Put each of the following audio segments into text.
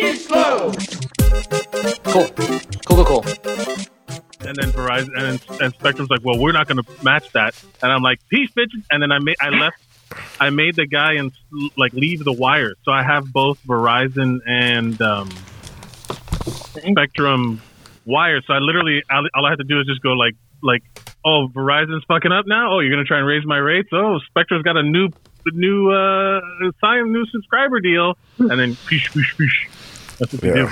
They slow. Cool. Cool, cool, cool. And then Verizon and, and Spectrum's like, well, we're not going to match that. And I'm like, peace, bitches. And then I made, I left, I made the guy and like leave the wire. So I have both Verizon and um, Spectrum wires. So I literally, all, all I have to do is just go like, like, oh, Verizon's fucking up now. Oh, you're going to try and raise my rates. Oh, Spectrum's got a new, new, uh, sign new subscriber deal. And then, peace, peace, peace. That's what they do.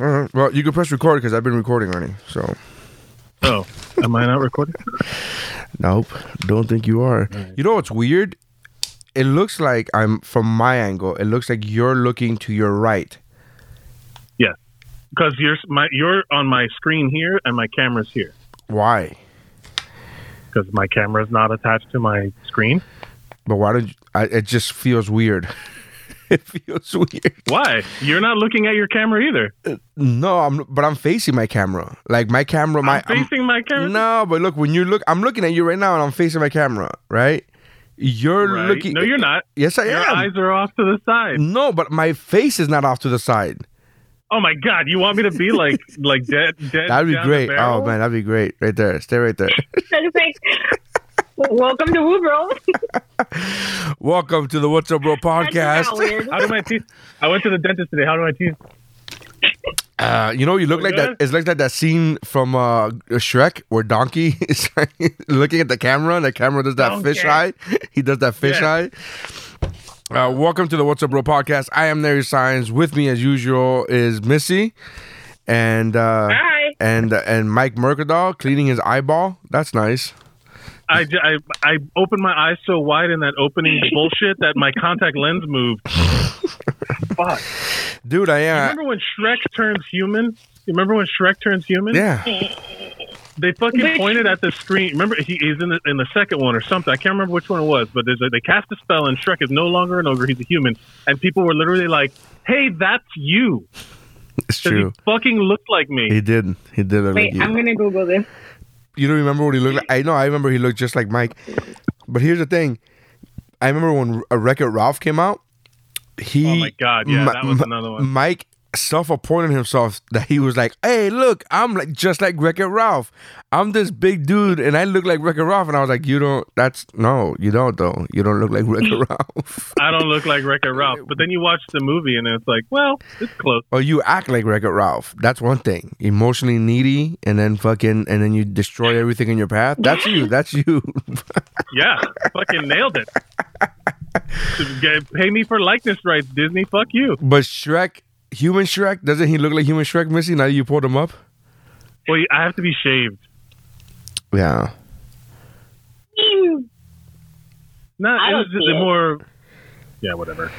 All right. Well, you can press record because I've been recording already. So, Oh, am I not recording? nope, don't think you are. You know what's weird? It looks like I'm from my angle. It looks like you're looking to your right. Yeah, because you're my you're on my screen here and my camera's here Why? because my camera's not attached to my screen. But why don't you, I, it just feels weird? it feels weird. Why? You're not looking at your camera either. No, I'm but I'm facing my camera. Like my camera, my I'm facing my camera. No, but look when you look, I'm looking at you right now, and I'm facing my camera. Right? You're Right. looking. No, you're not. Yes, I Your am. eyes are off to the side. No, but my face is not off to the side. Oh my god! You want me to be like like dead dead? That'd be down great. Oh man, that'd be great. Right there. Stay right there. Welcome to Woobro. Welcome to the What's Up Bro podcast. How do my teeth? I went to the dentist today. How do my teeth? Uh, you know, you look We like that. good? It's like that that scene from uh, Shrek where Donkey is like, looking at the camera, and the camera does that fish eye. He does that fish Yeah. eye. Uh, welcome to the What's Up Bro podcast. I am Larry Signs. With me, as usual, is Missy, and uh, Hi. and and Mike Mercadal cleaning his eyeball. That's nice. I, j- I, I opened my eyes so wide in that opening bullshit that my contact lens moved. Fuck. Dude, I uh, am. Remember when Shrek turns human? You remember when Shrek turns human? yeah. They fucking pointed at the screen. Remember, he, he's in the in the second one or something. I can't remember which one it was, but there's a, they cast a spell and Shrek is no longer an ogre. He's a human, and people were literally like, "Hey, that's you." It's true. He fucking looked like me. He did. He did look Wait, like. I'm gonna Google this. You don't remember what he looked like? I know. I remember he looked just like Mike. But here's the thing. I remember when a Wreck-It Ralph came out. He, Oh my God, yeah, that was another one. Mike self-appointed himself that he was like, "Hey, look, I'm like just like Wreck It Ralph. I'm this big dude, and I look like Wreck It Ralph." And I was like, "You don't. That's no, you don't though. You don't look like Wreck It Ralph. I don't look like Wreck-It Ralph, but then you watch the movie and it's like, well, it's close. or you act like Wreck It Ralph. That's one thing. Emotionally needy, and then fucking, and then you destroy everything in your path. That's you. That's you." Yeah, fucking nailed it. Get- Pay me for likeness rights, Disney. Fuck you. But Shrek, human Shrek, doesn't he look like human Shrek, Missy? Now that you pulled him up? Well, I have to be shaved. Yeah. No, I it was just it. more. Yeah, whatever.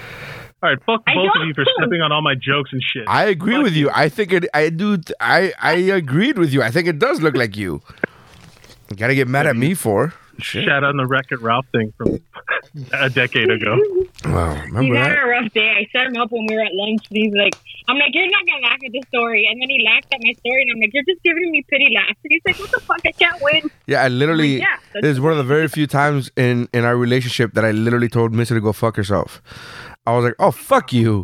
All right, fuck I both of you for stepping on all my jokes and shit. I agree Fuck with you. I think it I do I I agreed with you. I think it does look like you. You gotta get mad at me for. Shit. Shout out on the Wreck It Ralph thing from a decade ago. Wow, He's remember having that? a rough day. I set him up when we were at lunch. And he's like, I'm like, you're not gonna laugh at this story. And then he laughed at my story, and I'm like, you're just giving me pity laughs. And he's like, what the fuck? I can't win. Yeah, I literally Yeah, that's- this is one of the very few times in in our relationship that I literally told Missy to go fuck herself. I was like, "Oh fuck you."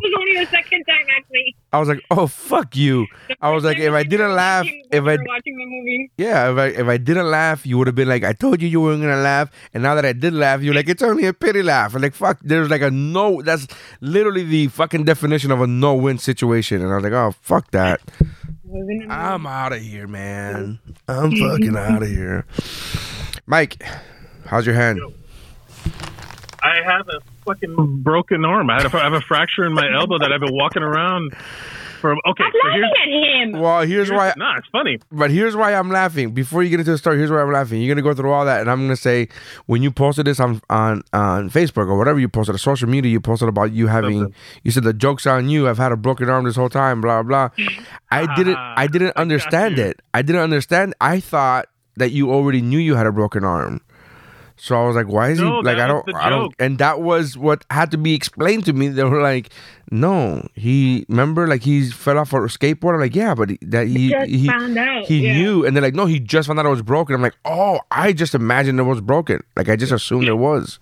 It was only the second time actually. I was like, "Oh fuck you." I was like, if I didn't laugh, if I watching the movie. Yeah, if I if I didn't laugh, you would have been like, I told you you weren't gonna laugh, and now that I did laugh, you're like, it's only a pity laugh. And like, fuck, there's like a no. That's literally the fucking definition of a no-win situation. And I was like, oh fuck that. It was in the movie. I'm out of here, man. I'm fucking out of here. Mike, how's your hand? I have a fucking broken arm. I, had a, I have a fracture in my elbow that I've been walking around for okay. I'm So here's, laughing at him. Well, here's why. nah, it's funny. But here's why I'm laughing. Before you get into the story, here's why I'm laughing. You're gonna go through all that, and I'm gonna say when you posted this on on on Facebook or whatever you posted, on social media, you posted about you having. Something. You said the jokes on you. I've had a broken arm this whole time. Blah blah. Ah, I didn't. I didn't understand you. it. I didn't understand. I thought that you already knew you had a broken arm. So I was like, why is No, he like I don't I don't and that was what had to be explained to me. They were like, no, he remember like he fell off a skateboard. I'm like, yeah, but he, that he Just he found out. he yeah. knew and they're like, no, he just found out it was broken. I'm like, oh, I just imagined it was broken. Like I just assumed it was.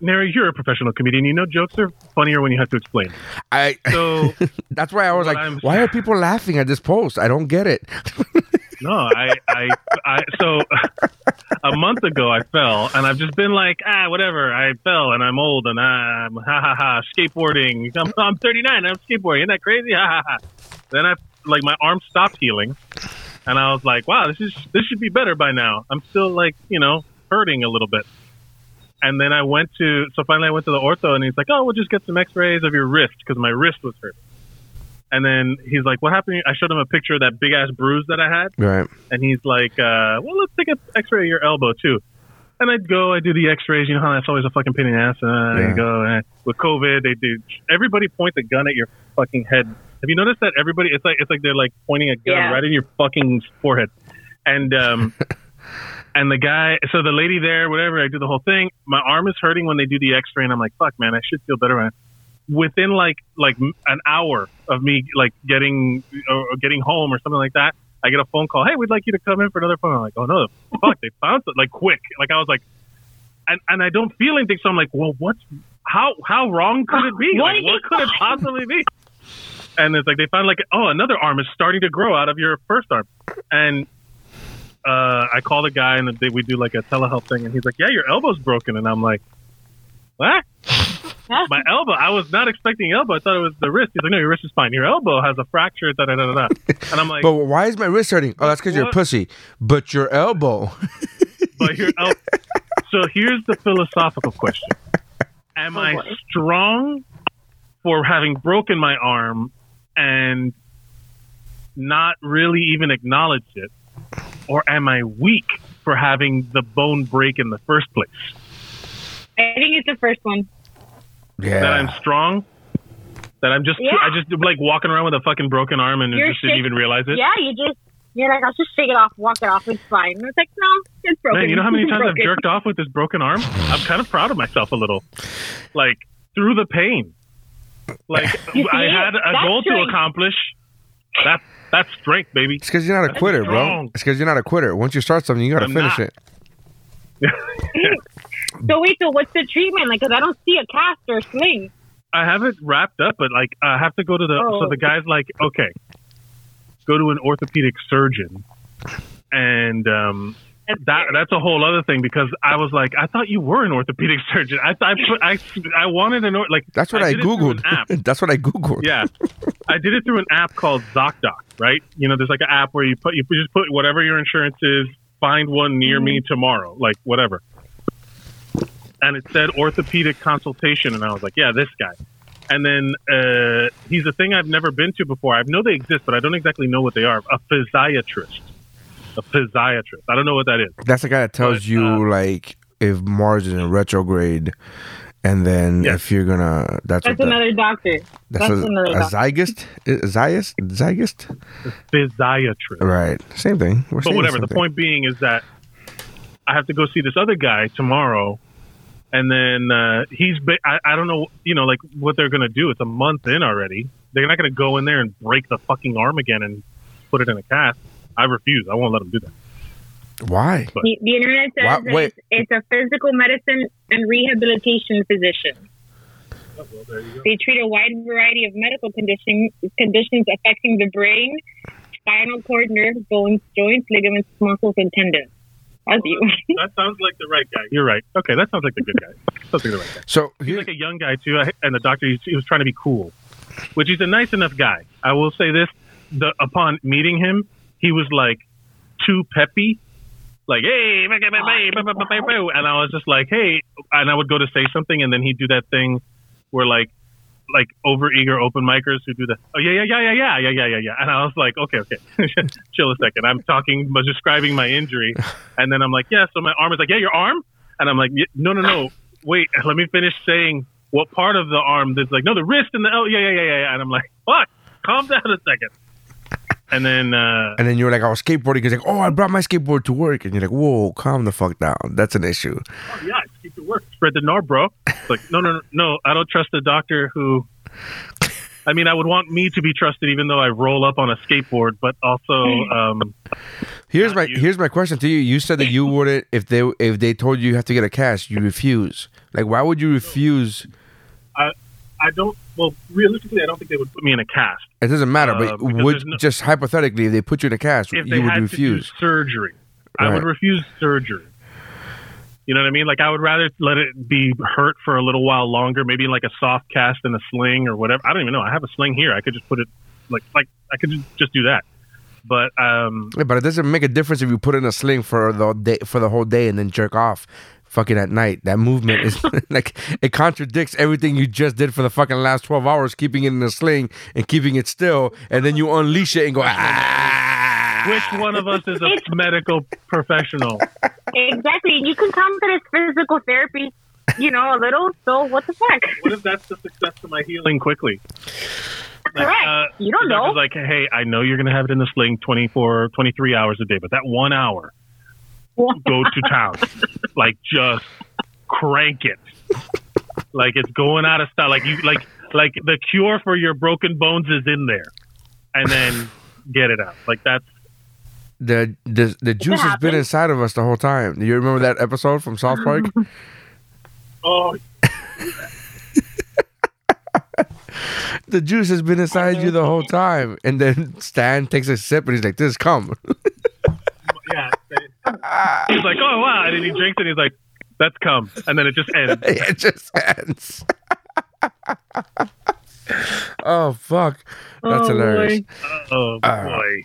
Nary, you're a professional comedian. You know jokes are funnier when you have to explain. I So that's why I was like, I'm- why are people laughing at this post? I don't get it. no, I, I, I. So a month ago, I fell, and I've just been like, ah, whatever. I fell, and I'm old, and I'm ha ha ha skateboarding. I'm, I'm 39. I'm skateboarding. Isn't that crazy? Ha ha ha. Then I like my arm stopped healing, and I was like, wow, this is this should be better by now. I'm still like, you know, hurting a little bit. And then I went to, so finally I went to the ortho, and he's like, oh, we'll just get some X-rays of your wrist because my wrist was hurt. And then he's like, "What happened?" I showed him a picture of that big ass bruise that I had, Right. and he's like, uh, "Well, let's take an X-ray of your elbow too." And I'd go, I do the X-rays. You know how that's always a fucking pain in the ass. Uh, Yeah. You go with COVID, they do. Everybody point the gun at your fucking head. Have you noticed that everybody? It's like it's like they're like pointing a gun Yeah. right in your fucking forehead. And um, and the guy, so the lady there, whatever, I do the whole thing. My arm is hurting when they do the X-ray, and I'm like, fuck, man, I should feel better. Within like like an hour of me like getting or getting home or something like that, I get a phone call. Hey, we'd like you to come in for another phone. I'm like, oh no, fuck, they found it like quick. Like I was like, and and I don't feel anything, so I'm like, well, what's how how wrong could it be? What Like, what could it possibly be? And it's like they found like, oh, another arm is starting to grow out of your first arm, and uh, I call the guy and we do like a telehealth thing, and he's like, "Yeah, your elbow's broken," and I'm like, "What? My elbow? I was not expecting elbow. I thought it was the wrist." He's like, "No, your wrist is fine. Your elbow has a fracture." Da da da da. da. And I'm like, But why is my wrist hurting? Oh, that's because you're a pussy. But your elbow. "But your el-. So here's the philosophical question: Am Oh, I strong for having broken my arm and not really even acknowledged it, or am I weak for having the bone break in the first place? I think it's the first one. yeah. that I'm strong. That I'm just Yeah. I just like walking around with a fucking broken arm and You're just didn't even realize it. Yeah, you just you're like, I'll just shake it off, walk it off, it's fine. And it's like, no, it's broken. Man, you know how many times I've jerked off with this broken arm? I'm kind of proud of myself a little. Like through the pain. Like I had a That's goal to accomplish. That that's strength, baby. It's because you're not a That's quitter, bro. It's because you're not a quitter. Once you start something, you got to I'm finish not. it. So wait, so what's the treatment? like? Because I don't see a cast or a sling. I have it wrapped up, but like I have to go to the. So Oh. the guy's like, okay, go to an orthopedic surgeon, and um, that that's a whole other thing because I was like, I thought you were an orthopedic surgeon. I I put I I wanted an or like That's what I, did it through googled. That's what I googled. Yeah, I did it through an app called ZocDoc. Right? You know, there's like an app where you put you just put whatever your insurance is. Find one near me tomorrow, like whatever. And it said orthopedic consultation, and I was like, yeah, this guy. And then uh, he's a thing I've never been to before. I know they exist, but I don't exactly know what they are. A physiatrist. A physiatrist. I don't know what that is. That's the guy that tells But, you uh, like if Mars is in retrograde, and then Yes. if you're gonna. That's, That's what that- another doctor. That's, That's a, another a doctor. zygist. A Zyist. Zygist. Physiatrist. Right. Same thing. We're but saying whatever. The something. point being is that I have to go see this other guy tomorrow, and then uh, he's. Ba- I, I don't know, you know, like what they're gonna do. It's a month in already. They're not gonna go in there and break the fucking arm again and put it in a cast. I refuse. I won't let them do that. Why? The, the internet says Wha- that wait. it's, it's a physical medicine and rehabilitation physician. Oh, they treat a wide variety of medical condition, conditions affecting the brain, spinal cord, nerves, bones, joints, ligaments, muscles, and tendons. That's you. That sounds like the right guy. You're right. Okay, that sounds like the good guy. Sounds like the right guy. So He's here, like a young guy too, and the doctor he, he was trying to be cool, which he's a nice enough guy. I will say this: the upon meeting him, he was like too peppy, like hey, and I was just like hey, and I would go to say something, and then he'd do that thing where like like over eager open micers who do the oh yeah yeah yeah yeah yeah yeah yeah yeah yeah and I was like okay okay chill a second I'm talking but describing my injury and then I'm like yeah so my arm is like yeah your arm and I'm like no no no wait let me finish saying what part of the arm that's like no the wrist and the oh yeah yeah yeah yeah yeah." and I'm like fuck calm down a second and then uh And then you're like, I was skateboarding. He's like, oh, I brought my skateboard to work. And you're like, whoa, calm the fuck down. That's an issue. oh, yeah keep it work spread the nor bro It's like no no no no I don't trust a doctor who I mean I would want me to be trusted even though I roll up on a skateboard but also um Here's my you. here's my question to you. You said that you wouldn't if they if they told you you have to get a cash, you refuse. Like, why would you refuse? I I don't well realistically I don't think they would put me in a cast It doesn't matter, Uh, but would no- just hypothetically, if they put you in a cast, you would refuse. surgery. I would refuse surgery. You know what I mean? Like I would rather let it be hurt for a little while longer, maybe like a soft cast and a sling or whatever. I don't even know. I have a sling here. I could just put it like like I could just- just do that. But um Yeah, but it doesn't make a difference if you put in a sling for the day for the whole day and then jerk off fucking at night. That movement is like it contradicts everything you just did for the fucking last twelve hours, keeping it in a sling and keeping it still, and then you unleash it and go ah. which one of us is a medical professional? Exactly. You can come that this physical therapy, you know, a little. So what the fuck? What if that's the success to my healing quickly? Correct. you don't know. Like, hey, I know you're going to have it in the sling 24, 23 hours a day, but that one hour, go to town. like, just crank it. Like it's going out of style. Like you, like, like the cure for your broken bones is in there, and then get it out. Like that's The the the juice has been inside of us the whole time. Do you remember that episode from South Park? oh, the juice has been inside you the whole time, and then Stan takes a sip and he's like, "This is cum." yeah. He's like, oh wow, and then he drinks and he's like, that's cum, and then it just ends. it just ends. oh fuck, that's Oh, hilarious. Oh boy.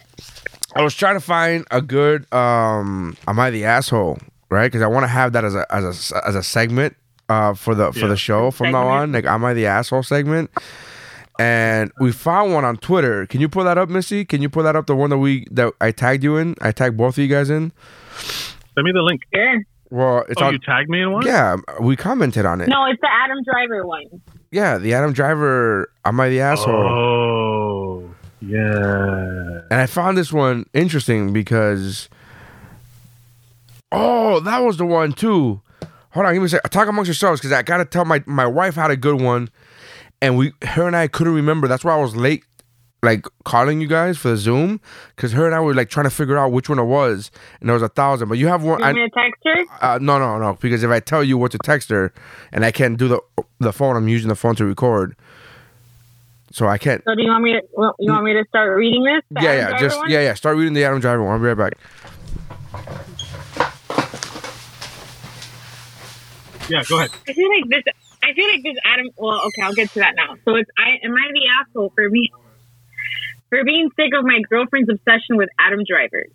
I was trying to find a good um am I the asshole, right? Cuz I want to have that as a as a as a segment uh for the for Yeah. the show from now on, like am I the asshole segment. And we found one on Twitter. Can you pull that up, Missy? Can you pull that up the one that we that I tagged you in? I tagged both of you guys in. Send me the link. Sure. Well, it's Oh, on you tagged me in one? Yeah, we commented on it. No, it's the Adam Driver one. Yeah, the Adam Driver am I the asshole? Oh, yeah. And I found this one interesting because oh, that was the one too. Hold on, give me a sec. Talk amongst yourselves because I gotta tell my my wife had a good one, and we her and I couldn't remember. That's why I was late, like calling you guys for the Zoom because her and I were like trying to figure out which one it was, and there was a thousand. But you have one. You want I, me to text her? uh, no, no, no. Because if I tell you what to text her, and I can't do the the phone, I'm using the phone to record, so I can't. So do you want me to? Well, you want me to start reading this? The yeah, Adam yeah, Driver just one? yeah, yeah. Start reading the Adam Driver one. I'll be right back. Yeah, go ahead. I feel like this. I feel like this Adam. Well, okay, I'll get to that now. So it's I. Am I the asshole for me for being sick of my girlfriend's obsession with Adam Driver?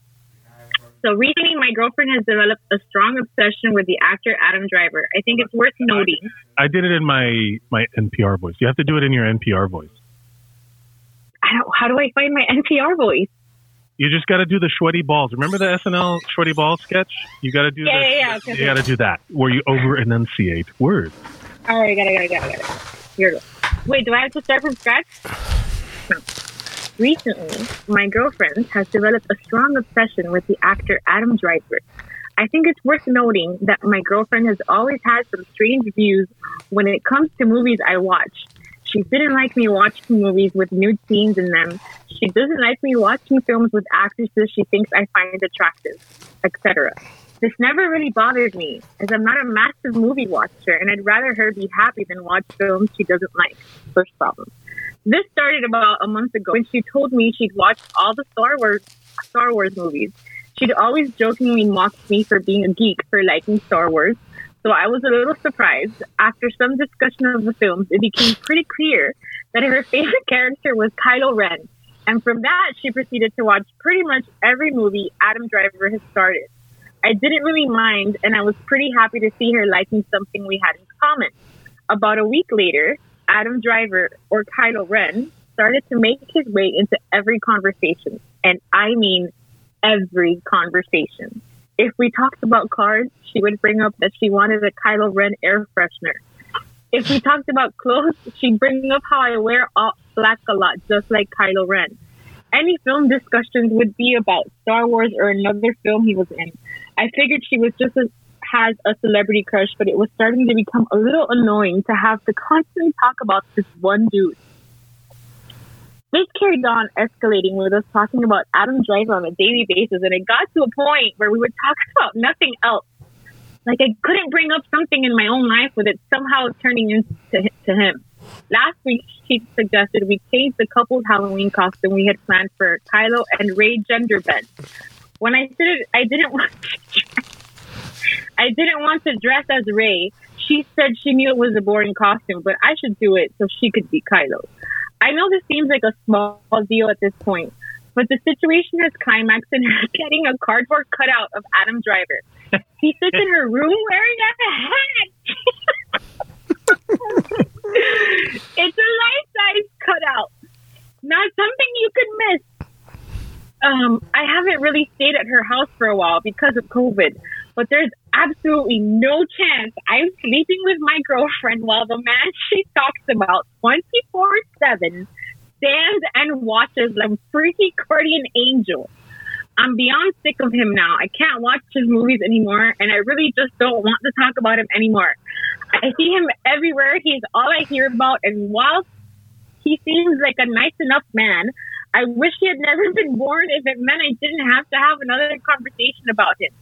So recently, my girlfriend has developed a strong obsession with the actor Adam Driver. I think it's worth noting. I did it in my my NPR voice. You have to do it in your NPR voice. I don't, how do I find my NPR voice? You just got to do the sweaty balls. Remember the SNL sweaty balls sketch? You got to do Yeah, the, yeah, yeah, you got to do that where you over enunciate words. All right, got it, got it, got it, got it. Here we go. Wait, do I have to start from scratch? No. Recently, my girlfriend has developed a strong obsession with the actor Adam Driver. I think it's worth noting that my girlfriend has always had some strange views when it comes to movies I watch. She didn't like me watching movies with nude scenes in them. She doesn't like me watching films with actresses she thinks I find attractive, etc. This never really bothered me, as I'm not a massive movie watcher, and I'd rather her be happy than watch films she doesn't like. First problem. This started about a month ago when she told me she'd watched all the Star Wars Star Wars movies. She'd always jokingly mocked me for being a geek for liking Star Wars, so I was a little surprised. After some discussion of the films, it became pretty clear that her favorite character was Kylo Ren, and from that she proceeded to watch pretty much every movie Adam Driver has started. I didn't really mind, and I was pretty happy to see her liking something we had in common. About a week later, Adam Driver or Kylo Ren started to make his way into every conversation. And I mean every conversation. If we talked about cars, she would bring up that she wanted a Kylo Ren air freshener. If we talked about clothes, she'd bring up how I wear all black a lot, just like Kylo Ren. Any film discussions would be about Star Wars or another film he was in. I figured she was just a, has a celebrity crush, but it was starting to become a little annoying to have to constantly talk about this one dude. This carried on escalating with us talking about Adam Driver on a daily basis, and it got to a point where we would talk about nothing else. Like I couldn't bring up something in my own life with it somehow turning into to him. Last week, she suggested we change the couple's Halloween costume we had planned for Kylo and Rey gender bend. When I said it, I didn't want to I didn't want to dress as Rey. She said she knew it was a boring costume, but I should do it so she could be Kylo. I know this seems like a small deal at this point, but the situation has climaxed in her getting a cardboard cutout of Adam Driver. He sits in her room wearing a hat. it's a life size cutout, not something you could miss. Um, I haven't really stayed at her house for a while because of COVID, but there's absolutely no chance I'm sleeping with my girlfriend while the man she talks about 24 7 stands and watches like freaky guardian angel. I'm beyond sick of him now. I can't watch his movies anymore, and I really just don't want to talk about him anymore. I see him everywhere. He's all I hear about, and while he seems like a nice enough man, I wish he had never been born if it meant I didn't have to have another conversation about him.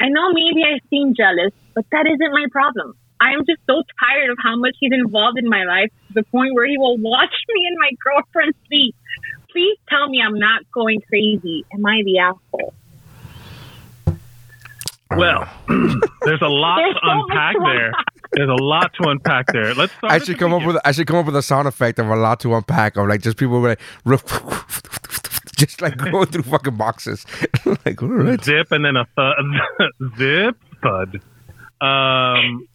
I know maybe I seem jealous, but that isn't my problem. I am just so tired of how much he's involved in my life to the point where he will watch me and my girlfriend sleep. Please tell me I'm not going crazy. Am I the asshole? Well, there's a lot There's to so unpack there. There's a lot to unpack there. Let's start. I should the come up with I should come up with a sound effect of a lot to unpack of like just people like just like going through fucking boxes. like all right. zip and then a thud, zip thud. Um,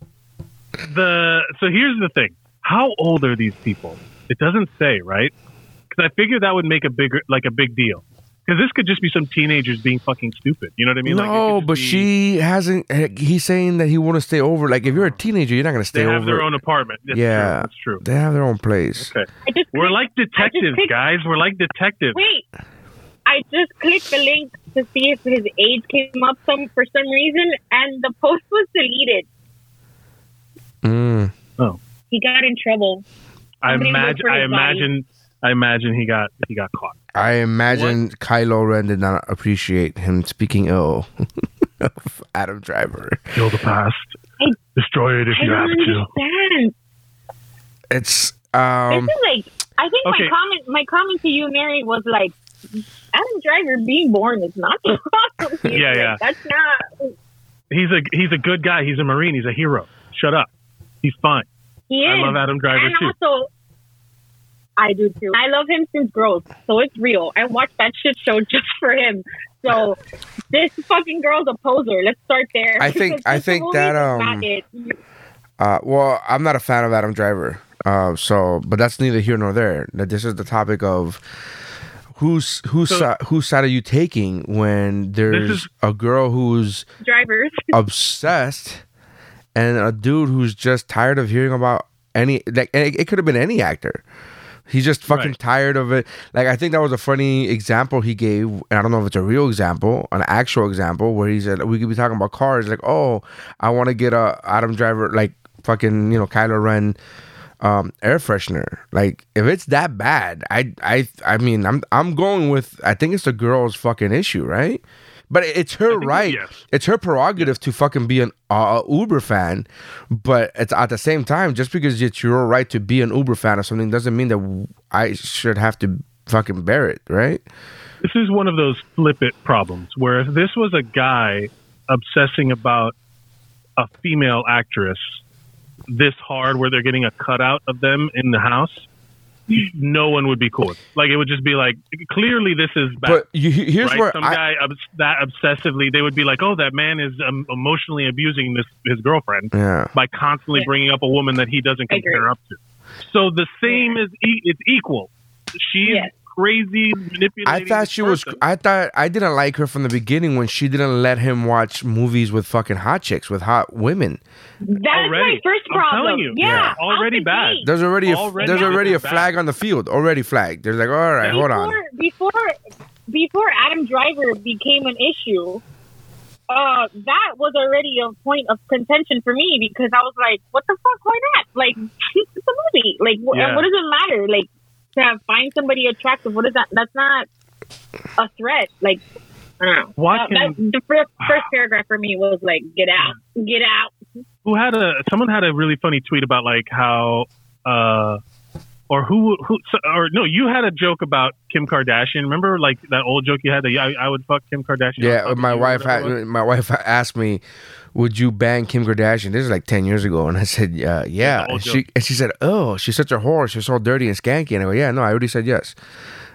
the so here's the thing: how old are these people? It doesn't say, right? Because I figured that would make a bigger like a big deal. Because this could just be some teenagers being fucking stupid. You know what I mean? like, No, could just but be- she hasn't. He's saying that he want to stay over. Like if you're a teenager, you're not gonna stay over. They have over. their own apartment. That's yeah, true. that's true. They have their own place. Okay, we're like detectives, guys. We're like detectives. Wait, I just clicked the link to see if his age came up some for some reason, and the post was deleted. Mm. He got in trouble. I Somebody look imagine. I his body. imagine. I imagine he got he got caught. I imagine Kylo Ren did not appreciate him speaking ill of Adam Driver. Kill the past. I- Destroy it if I you have don't to. understand. It's um. this is like I think okay. my comment my comment to you, Mary, was like Adam Driver being born is not the problem. Yeah, yeah. That's not. He's a he's a good guy. He's a marine. He's a hero. Shut up. He's fine. He I is. love Adam Driver and too. also, I do too. I love him since Girls, so it's real. I watched that shit show just for him. So this fucking girl's a poser. Let's start there. I think- I think movie that, is not um. Uh, well, I'm not a fan of Adam Driver. Uh, so, but that's neither here nor there. That this is the topic of who's whose So- si- whose side are you taking when there's a girl who's drivers. obsessed and a dude who's just tired of hearing about any like it, it could have been any actor. He's just fucking Right. tired of it. Like I think that was a funny example he gave, and I don't know if it's a real example, an actual example where he said we could be talking about cars, like oh, I want to get a Adam Driver like fucking you know Kylo Ren um, air freshener. Like if it's that bad, I I I mean I'm I'm going with I think it's the girl's fucking issue, right? But it's her right. yes. It's her prerogative to fucking be an uh, Uber fan. But it's at the same time, just because it's your right to be an Uber fan or something doesn't mean that I should have to fucking bear it, right? This is one of those flip it problems where if this was a guy obsessing about a female actress this hard where they're getting a cutout of them in the house, no one would be cool. Like it would just be like clearly this is bad. But you, here's right? where Some I, guy obs- that obsessively, they would be like, "Oh, that man is um, emotionally abusing this his girlfriend yeah. by constantly Yeah. bringing up a woman that he doesn't I compare up to." So the same is e- it's equal. She's Yes. Crazy manipulating. I thought this she was. I thought I didn't like her from the beginning when she didn't let him watch movies with fucking hot chicks with hot women. That's my Already. first I'm problem. telling you. Yeah, Yeah. Already bad. gate. There's already a, Already there's already a bad. flag on the field. Already flagged. There's like, all right, hold on. Before before Adam Driver became an issue, uh, that was already a point of contention for me because I was like, "What the fuck? Why not? Like, it's a movie. Like, Yeah. what does it matter? Like, to find somebody attractive. What is that? That's not a threat. Like, I don't know. Why Uh, can- that, the first, first paragraph for me was like, "Get out, get out." who had a someone had a really funny tweet about like how uh or who who or no you had a joke about Kim Kardashian remember like that old joke you had that I, I would fuck Kim Kardashian Yeah, my wife had, my wife asked me, "Would you bang Kim Kardashian?" This is like ten years ago, and I said, uh, "Yeah." And she and she said, "Oh, she's such a whore. She's so dirty and skanky." And I go, "Yeah, no, I already said yes.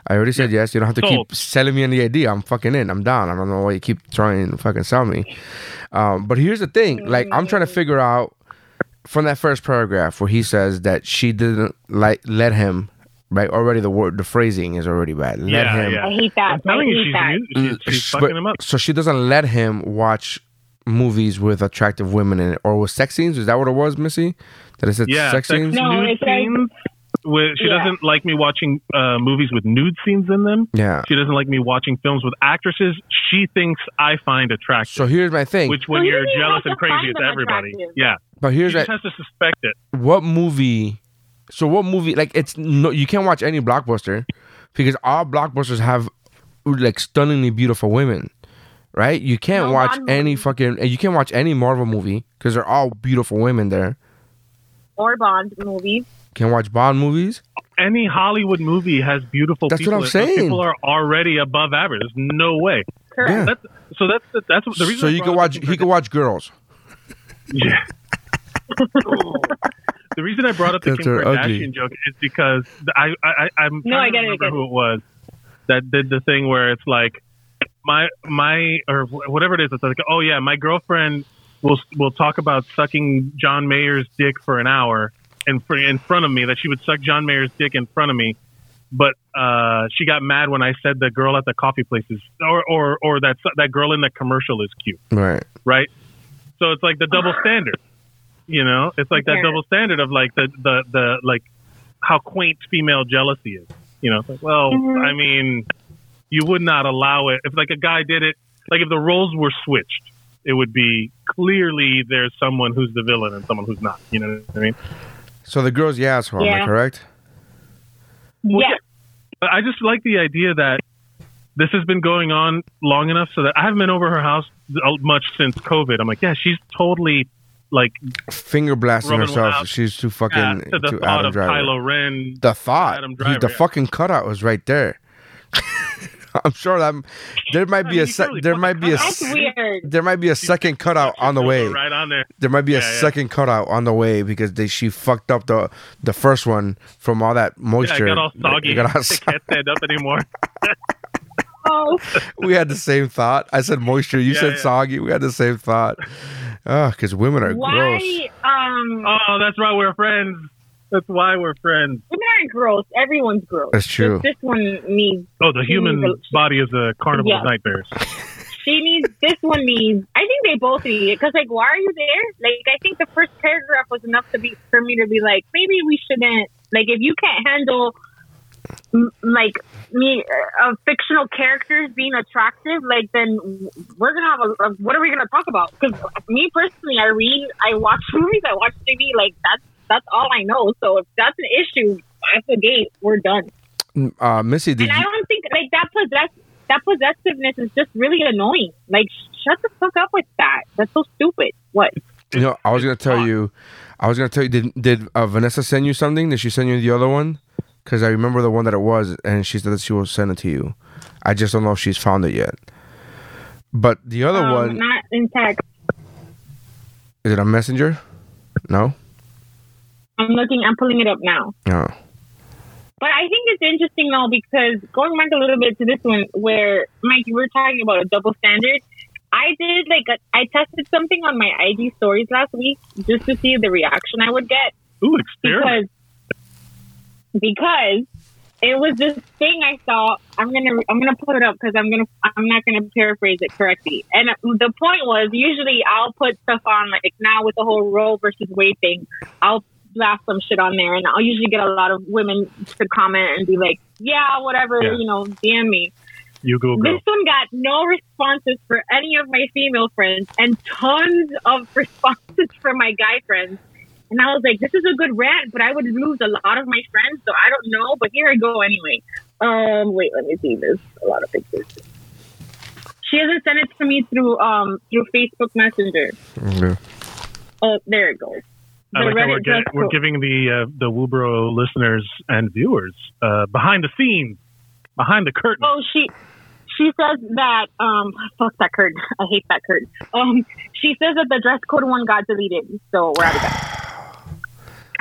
I already said yes. You don't have to Sold. keep selling me on the idea. I'm fucking in. I'm down. I don't know why you keep trying to fucking sell me." Um, but here's the thing: like, I'm trying to figure out from that first paragraph where he says that she didn't like let him. Right, already the word, the phrasing is already bad. Let Yeah, him. yeah. I hate that. I'm telling I you she's, that. she's, she's fucking but- him up So she doesn't let him watch movies with attractive women in it, or with sex scenes. Is that what it was, Missy? That it said yeah sex sex scenes. No, nude it's scenes with, she Yeah. doesn't like me watching uh, movies with nude scenes in them Yeah. she doesn't like me watching films with actresses she thinks I find attractive So here's my thing. which when So you you're jealous and crazy find it's everybody attractive. yeah but she here's just that. has to suspect it What movie? So what movie? Like it's no, you can't watch any blockbuster because all blockbusters have like stunningly beautiful women, right? You can't No watch Bond any movie. fucking. and You can't watch any Marvel movie because they're all beautiful women there. Or Bond movies. Can't watch Bond movies. any Hollywood movie has beautiful That's what people. I'm saying. People are already above average. There's no way. Correct. Yeah. That's, so that's the, that's the reason. So you can watch. the He can watch girls. Yeah. the reason I brought up the That's Kim Kardashian ugly. joke is because I, I I- I'm No, I trying get to it, I remember get who it was that did the thing where it's like my my or whatever it is. It's like oh yeah, my girlfriend will will talk about sucking John Mayer's dick for an hour in fr- in front of me. That she would suck John Mayer's dick in front of me. But uh, she got mad when I said the girl at the coffee place is, or or or that that girl in the commercial is cute Right. right? So it's like the double standard. You know, it's like that double standard of like the the the like how quaint female jealousy is. You know, it's like, well, I mean, you would not allow it if like a guy did it. Like if the roles were switched, it would be clearly there's someone who's the villain and someone who's not. You know what I mean? So the girl's the asshole. Am I correct? Well, yeah. But I just like the idea that this has been going on long enough so that I haven't been over her house much since COVID. I'm like, yeah, she's totally like Finger blasting herself. She's too fucking yeah, to the too thought Adam of Driver. Kylo Ren. the thought, Adam he- Driver, the yeah. fucking cutout was right there. I'm sure that there might I be mean, a se- totally there might be a cut weird. there might be a second cutout on the way. Right on there. There might be a Yeah, yeah. second cutout on the way because they, she fucked up the the first one from all that Yeah, I moisture. got all soggy. It got all I so- can't stand up anymore. Oh, we had the same thought. I said moisture. You Yeah, said yeah. soggy. We had the same thought. Oh, because women are gross. why? Um, Oh, that's why we're friends. That's why we're friends. women aren't gross. Everyone's gross. That's true. Just this one needs. Oh, the human needs a- body is a carnival Yeah. of nightmares. She needs. This one needs. I think they both need it because, like, why are you there? Like, I think the first paragraph was enough to be for me to be like, maybe we shouldn't. Like, if you can't handle, m- like, me, uh, fictional characters being attractive, like, then we're gonna have a. a what are we gonna talk about? Because me personally, I read, I watch movies, I watch TV. Like, that's that's all I know. So if that's an issue, at the gate, we're done. Uh, Missy, did And I don't think like that possess that possessiveness is just really annoying. Like, shut the fuck up with that. That's so stupid. What? You know, I was gonna tell you. I was gonna tell you. Did did uh, Vanessa send you something? Did she send you the other one? Because I remember the one that it was, and she said that she will send it to you. I just don't know if she's found it yet. But the other Um, one not in text. is it a messenger? No, I'm looking. I'm pulling it up now. no. But I think it's interesting though because going back a little bit to this one, where Mike, you were talking about a double standard. I did like a, I tested something on my IG stories last week just to see the reaction I would get Ooh, experiment. because because it was this thing I saw. I'm gonna I'm gonna put it up because I'm gonna I'm not gonna paraphrase it correctly. And the point was usually I'll put stuff on like now with the whole Roe versus Wade thing. I'll blast some shit on there, and I'll usually get a lot of women to comment and be like, "Yeah, whatever," Yeah. you know, DM me. You go. This one got no responses for any of my female friends and tons of responses from my guy friends. And I was like, this is a good rant, but I would lose a lot of my friends, so I don't know. But here I go anyway. Um, wait, let me see. There's a lot of pictures. She hasn't sent it to me through um through Facebook Messenger. Okay. Oh, there it goes. I like how we're, get, we're giving the uh, the Woobro listeners and viewers uh, behind the scenes, behind the curtain. Oh, she she says that um fuck that curtain. I hate that curtain. Um, she says that the dress code one got deleted, so we're out of that.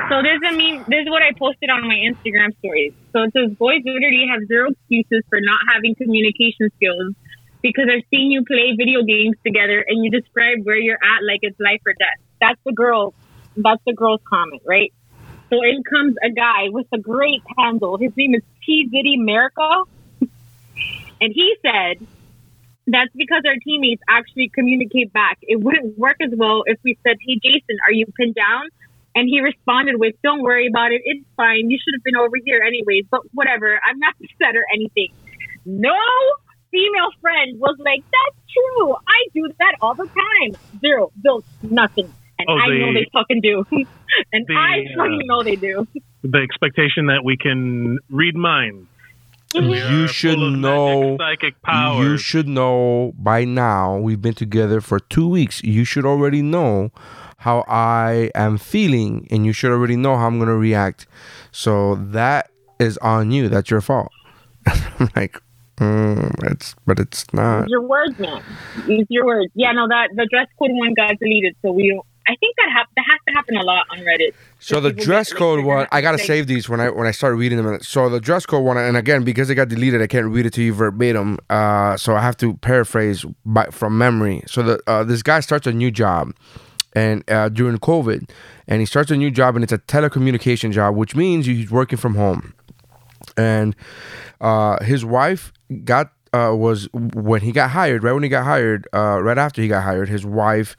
So this is me. This is what I posted on my Instagram stories. So it says boys literally have zero excuses for not having communication skills because I've seen you play video games together and you describe where you're at like it's life or death. That's the girl. That's the girl's comment, right? So in comes a guy with a great handle. His name is T Zitty America. And he said, that's because our teammates actually communicate back. It wouldn't work as well if we said, Hey, Jason, are you pinned down? And he responded with, Don't worry about it. It's fine. You should have been over here anyways, but whatever. I'm not upset or anything. No female friend was like, That's true. I do that all the time. Zero. Built nothing. And Oh, I the- know they fucking do. and the, I uh, fucking know they do. The expectation that we can read minds. You should full magic know. psychic powers. You should know by now. We've been together for two weeks. You should already know how I am feeling, and you should already know how I'm gonna react. So that is on you. That's your fault. I'm like, mm, it's, but it's not. Use your words, man. Use your words. Yeah, no, that the dress code one got deleted, so we don't. I think that hap- that has to happen a lot on Reddit. So the dress code one, I gotta save these when I when I start reading them. So the dress code one, and again because it got deleted, I can't read it to you verbatim. Uh, so I have to paraphrase by, from memory. So the uh, this guy starts a new job, and uh, during COVID, and he starts a new job, and it's a telecommunication job, which means he's working from home, and uh, his wife got uh, was when he got hired. Right when he got hired, uh, right after he got hired, his wife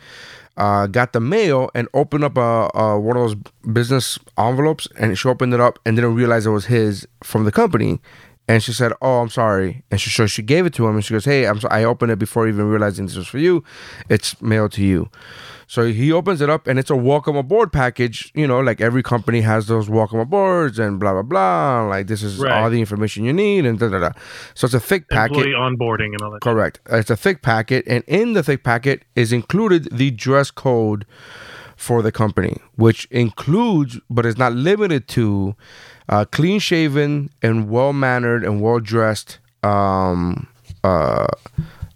uh, got the mail and opened up a, a one of those business envelopes, and she opened it up and didn't realize it was his from the company. And she said, "Oh, I'm sorry." And she, so she gave it to him, and she goes, "Hey, I'm so, I opened it before even realizing this was for you. It's mailed to you." So he opens it up, and it's a welcome aboard package. You know, like every company has those welcome aboards and blah blah blah. Like this is Right. all the information you need, and da da da. So it's a thick packet. Employee onboarding and all that. Correct. It's a thick packet, and in the thick packet is included the dress code for the company, which includes but is not limited to uh, clean shaven and well mannered and well dressed. Um, uh,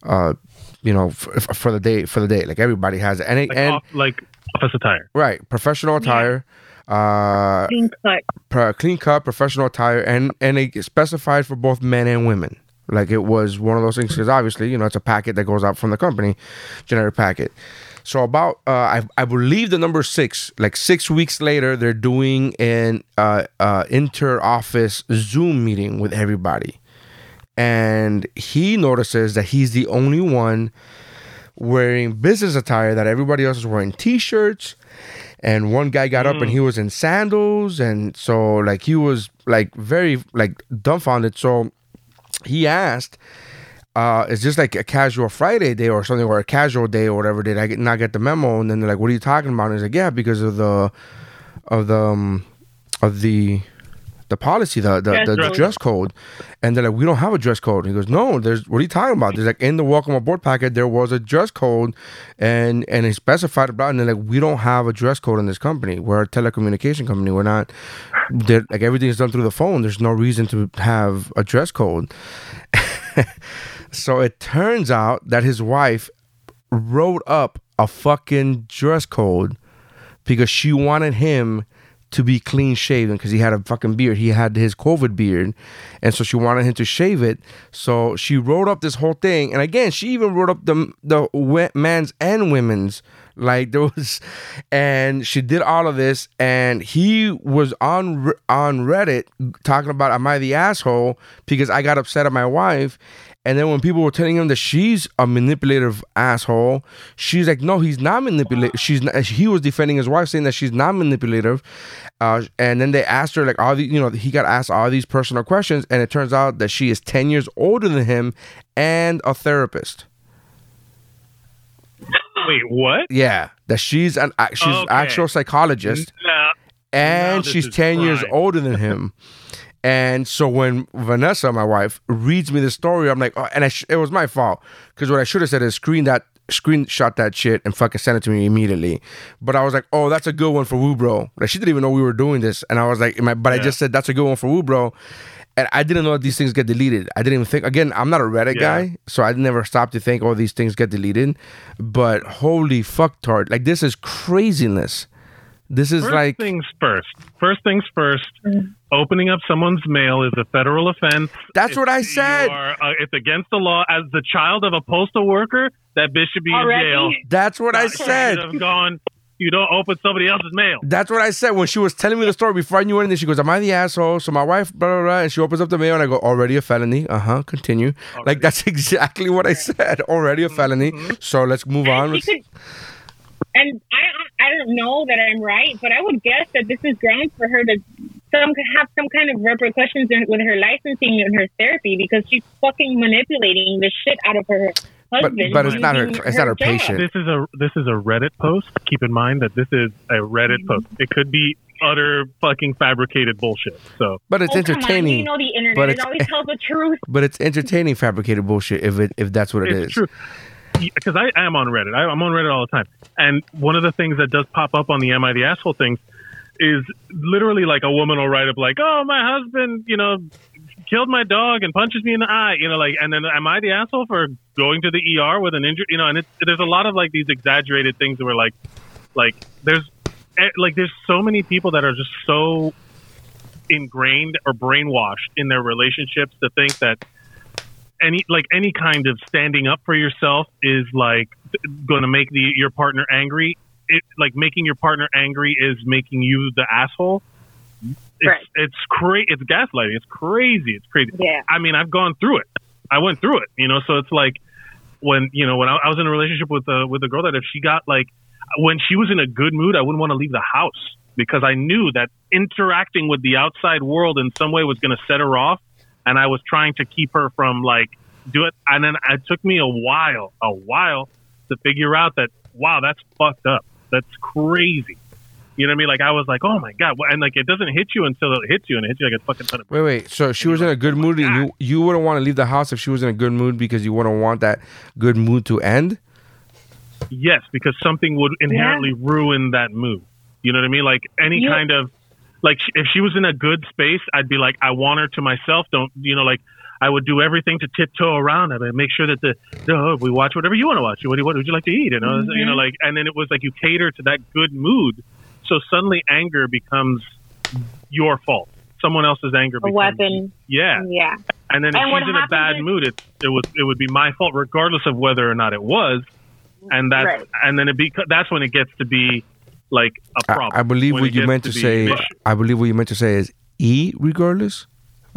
uh, you know, f- f- for the day for the day, like everybody has it, and it, Like, and off, like office attire. right. Professional attire. Uh, Clean cut. pro- clean cut professional attire. And and it specified for both men and women. Like it was one of those things because obviously you know it's a packet that goes out from the company generic packet. So about uh, I, I believe the number six like six weeks later they're doing an uh, uh, inter office zoom meeting with everybody and he notices that he's the only one wearing business attire that everybody else is wearing t-shirts. And one guy got up and he was in sandals. And so like he was like very like dumbfounded. So he asked uh is this like a casual friday day or something or a casual day or whatever? Did i get, not get the memo? And then they're like what are you talking about? And he's like yeah because of the of the um, of the the policy, the the, Dress the, the code. dress code, and they're like, we don't have a dress code. He goes, no, there's what are you talking about? There's like in the welcome aboard packet, there was a dress code, and and it specified about, and they're like, we don't have a dress code in this company. We're a telecommunication company. We're not. they're- Like everything is done through the phone. There's no reason to have a dress code. so it turns out that his wife wrote up a fucking dress code because she wanted him to be clean shaven because he had a fucking beard. He had his COVID beard, and so she wanted him to shave it. So she wrote up this whole thing, and again, she even wrote up the the man's and women's Like there was, and she did all of this, and he was on on Reddit talking about am I the asshole because I got upset at my wife, and then when people were telling him that she's a manipulative asshole, she's like, no, he's not manipulative. She's not, he was defending his wife, saying that she's not manipulative, uh, and then they asked her like all the you know he got asked all these personal questions, and it turns out that she is ten years older than him and a therapist. Wait, what? Yeah, that she's an she's an actual psychologist, Now, and she's ten years older than him. And so when Vanessa, my wife, reads me the story, I'm like, oh, and I sh- it was my fault because what I should have said is screen that, screenshot that shit and fucking send it to me immediately. But I was like, oh, that's a good one for Woobro. Like she didn't even know we were doing this, and I was like, but I just said that's a good one for Woobro. And I didn't know that these things get deleted. I didn't even think. Again, I'm not a Reddit Yeah. guy, so I never stopped to think, oh, these things get deleted. But holy fuck, tart! Like this is craziness. This is First like things first. First things first. Opening up someone's mail is a federal offense. That's what I said. You are, uh, it's against the law. As the child of a postal worker, that bitch should be Already? in jail. that's what I Should said. have gone. You don't open somebody else's mail. That's what I said when she was telling me the story before I knew anything. She goes, "Am I the asshole?" So my wife, blah blah blah, and she opens up the mail, and I go, "Already a felony." Uh huh. Continue. Like that's exactly what I said. Already a felony. So let's move on. And, she could, and I, I don't know that I'm right, but I would guess that this is grounds for her to some have some kind of repercussions in, with her licensing and her therapy because she's fucking manipulating the shit out of her husband. but it's not her- using it's not her job. patient. This is a this is a Reddit post. Keep in mind that this is a Reddit post. Mm-hmm. It could be utter fucking fabricated bullshit. So But it's Oh, come on, entertaining. You know the internet. but it always tells the truth. But it's entertaining fabricated bullshit if it if that's what it is. it's true because I am on Reddit. I, I'm on Reddit all the time, and one of the things that does pop up on the "Am I the asshole?" things is literally like a woman will write up like, "Oh, my husband, you know." Killed my dog and punches me in the eye, you know, like, and then am I the asshole for going to the ER with an injury, you know? And it's, there's a lot of like these exaggerated things that like, like there's, eh, like there's so many people that are just so ingrained or brainwashed in their relationships to think that any like any kind of standing up for yourself is like going to make the your partner angry. It like making your partner angry is making you the asshole. It's Right. it's crazy. It's gaslighting. It's crazy. It's crazy. Yeah. I mean, I've gone through it. I went through it. You know, so it's like when you know when I, I was in a relationship with a with a girl that if she got like when she was in a good mood, I wouldn't want to leave the house because I knew that interacting with the outside world in some way was going to set her off, and I was trying to keep her from like do it. And then it took me a while, a while to figure out that wow, that's fucked up. That's crazy. You know what I mean? Like I was like, oh my god, and like it doesn't hit you until it hits you, and it hits you like a fucking ton of. Wait, wait. So she was in a good mood, and you you wouldn't want to leave the house if she was in a good mood because you wouldn't want that good mood to end. Yes, because something would inherently ruin that mood. You know what I mean? Like any You- kind of like if she was in a good space, I'd be like, I want her to myself. Don't you know? Like I would do everything to tiptoe around it and make sure that the no, oh, we watch whatever you want to watch. What, do you- what would you like to eat? You know, mm-hmm. you know, like and then it was like you cater to that good mood. So suddenly anger becomes your fault. Someone else's anger A becomes weapon. Yeah, Yeah. and then if And she's in a bad is- mood, it it was it would be my fault, regardless of whether or not it was. And that's Right. and then it beca- that's when it gets to be like a problem. I believe what you meant to, be say. an. I believe what you meant to say is e regardless.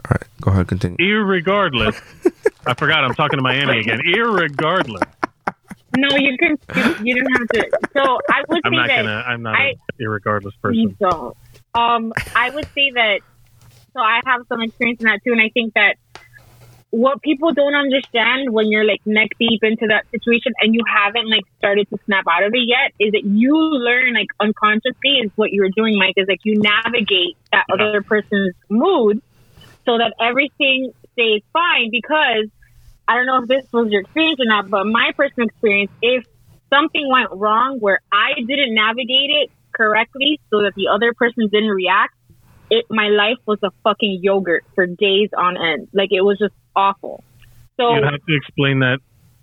All right, go ahead, continue. Irregardless, I forgot. I'm talking to Miami again. Irregardless, No, you can. You, you don't have to. So I would I'm say not that gonna. I'm not I- an irregardless you person. don't. Um, I would say that. So I have some experience in that too, and I think that what people don't understand when you're like neck deep into that situation and you haven't like started to snap out of it yet is that you learn like unconsciously is what you were doing, Mike, is like you navigate that other person's mood so that everything stays fine because I don't know if this was your experience or not, but my personal experience, if something went wrong where I didn't navigate it correctly so that the other person didn't react, it my life was a fucking yogurt for days on end. Like it was just awful. So You'd have to explain that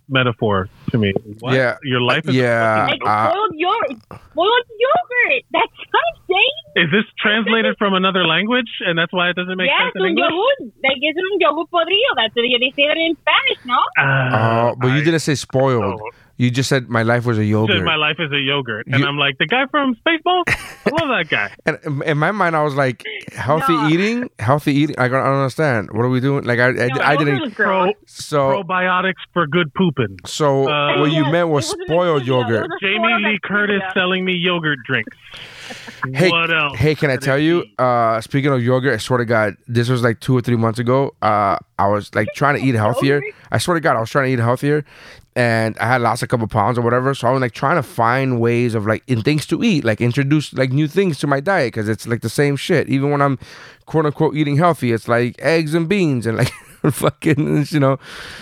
metaphor to me. What? Yeah. your life is. Yeah. like uh, spoiled yogurt, spoiled yogurt. That's what I'm saying. Is this translated from another language, and that's why it doesn't make yes, sense in un English? yogurt. Like it's un yogurt podrido. That's what they say that in Spanish, no? Uh, Oh, but you didn't say spoiled. You just said my life was a Says yogurt. my life is a yogurt, and You- I'm like the guy from Spaceballs. I love that guy. and in- in my mind, I was like, healthy No. eating, healthy eating. I don't understand. What are we doing? Like I, I, No, I yogurt didn't. Pro. So, probiotics for good pooping. so Uh, what you Yes, meant it was spoiled yogurt. was Jamie form Lee Curtis Activia. selling me yogurt drinks. Hey, what else? hey, can I tell you? Uh, speaking of yogurt, I swear to God, this was like two or three months ago. Uh, I was like trying to eat healthier. I swear to God, I was trying to eat healthier, and I had lost a couple pounds or whatever. So I was like trying to find ways of like in things to eat, like introduce like new things to my diet because it's like the same shit. Even when I'm quote unquote eating healthy, it's like eggs and beans and like fucking you know.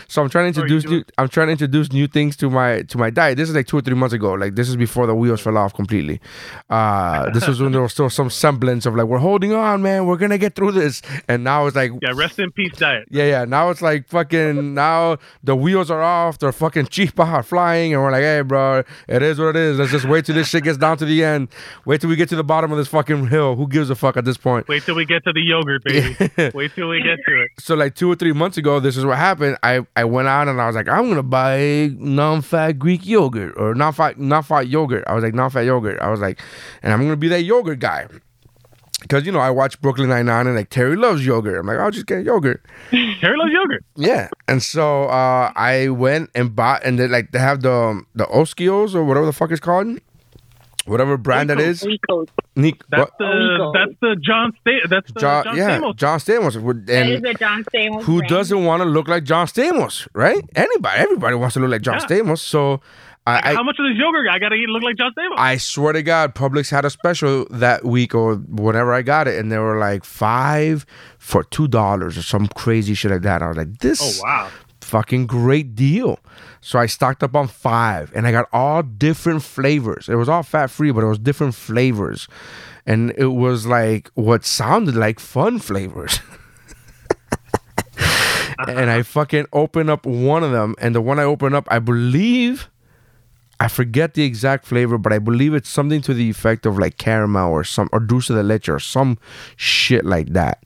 So I'm trying to introduce new. I'm trying to introduce new things to my to my diet. This is like two or three months ago. Like this is before the wheels fell off completely. Uh, this was when there was still some semblance of like we're holding on, man. We're gonna get through this. And now it's like Yeah, rest in peace, diet. yeah, yeah. Now it's like fucking. Now the wheels are off. They're fucking chispas are flying, and we're like, hey, bro, it is what it is. Let's just wait till this shit gets down to the end. Wait till we get to the bottom of this fucking hill. Who gives a fuck at this point? Wait till we get to the yogurt, baby. Wait till we get to it. So like two or three months ago, this is what happened. I I went out and I was like, I'm gonna buy non-fat Greek yogurt or non-fat non-fat yogurt. I was like non-fat yogurt. I was like, and I'm gonna be that yogurt guy. Cause you know I watch Brooklyn Nine Nine and like Terry loves yogurt. I'm like I'll just get yogurt. Terry loves yogurt. Yeah, and so uh, I went and bought, and they like they have the the Oikos or whatever the fuck it's called, whatever brand that is. Wheatos. Nick, That's what? the oh, Illegal. that's the John Sta- that's the John, John, yeah, Stamos. John Stamos. Would- That is And a John Stamos who brand. doesn't want to look like John Stamos, right? Anybody, everybody wants to look like John Yeah. Stamos. So I, How I, much of this yogurt I gotta eat look like John Stamos? I swear to God, Publix had a special that week or whenever I got it, and they were like five for two dollars or some crazy shit like that. I was like, this. oh wow. Fucking great deal. So I stocked up on five and I got all different flavors. It was all fat free, but it was different flavors. And it was like what sounded like fun flavors. and I fucking opened up one of them. And the one I opened up, I believe, I forget the exact flavor, but I believe it's something to the effect of like caramel or some, or dulce de leche or some shit like that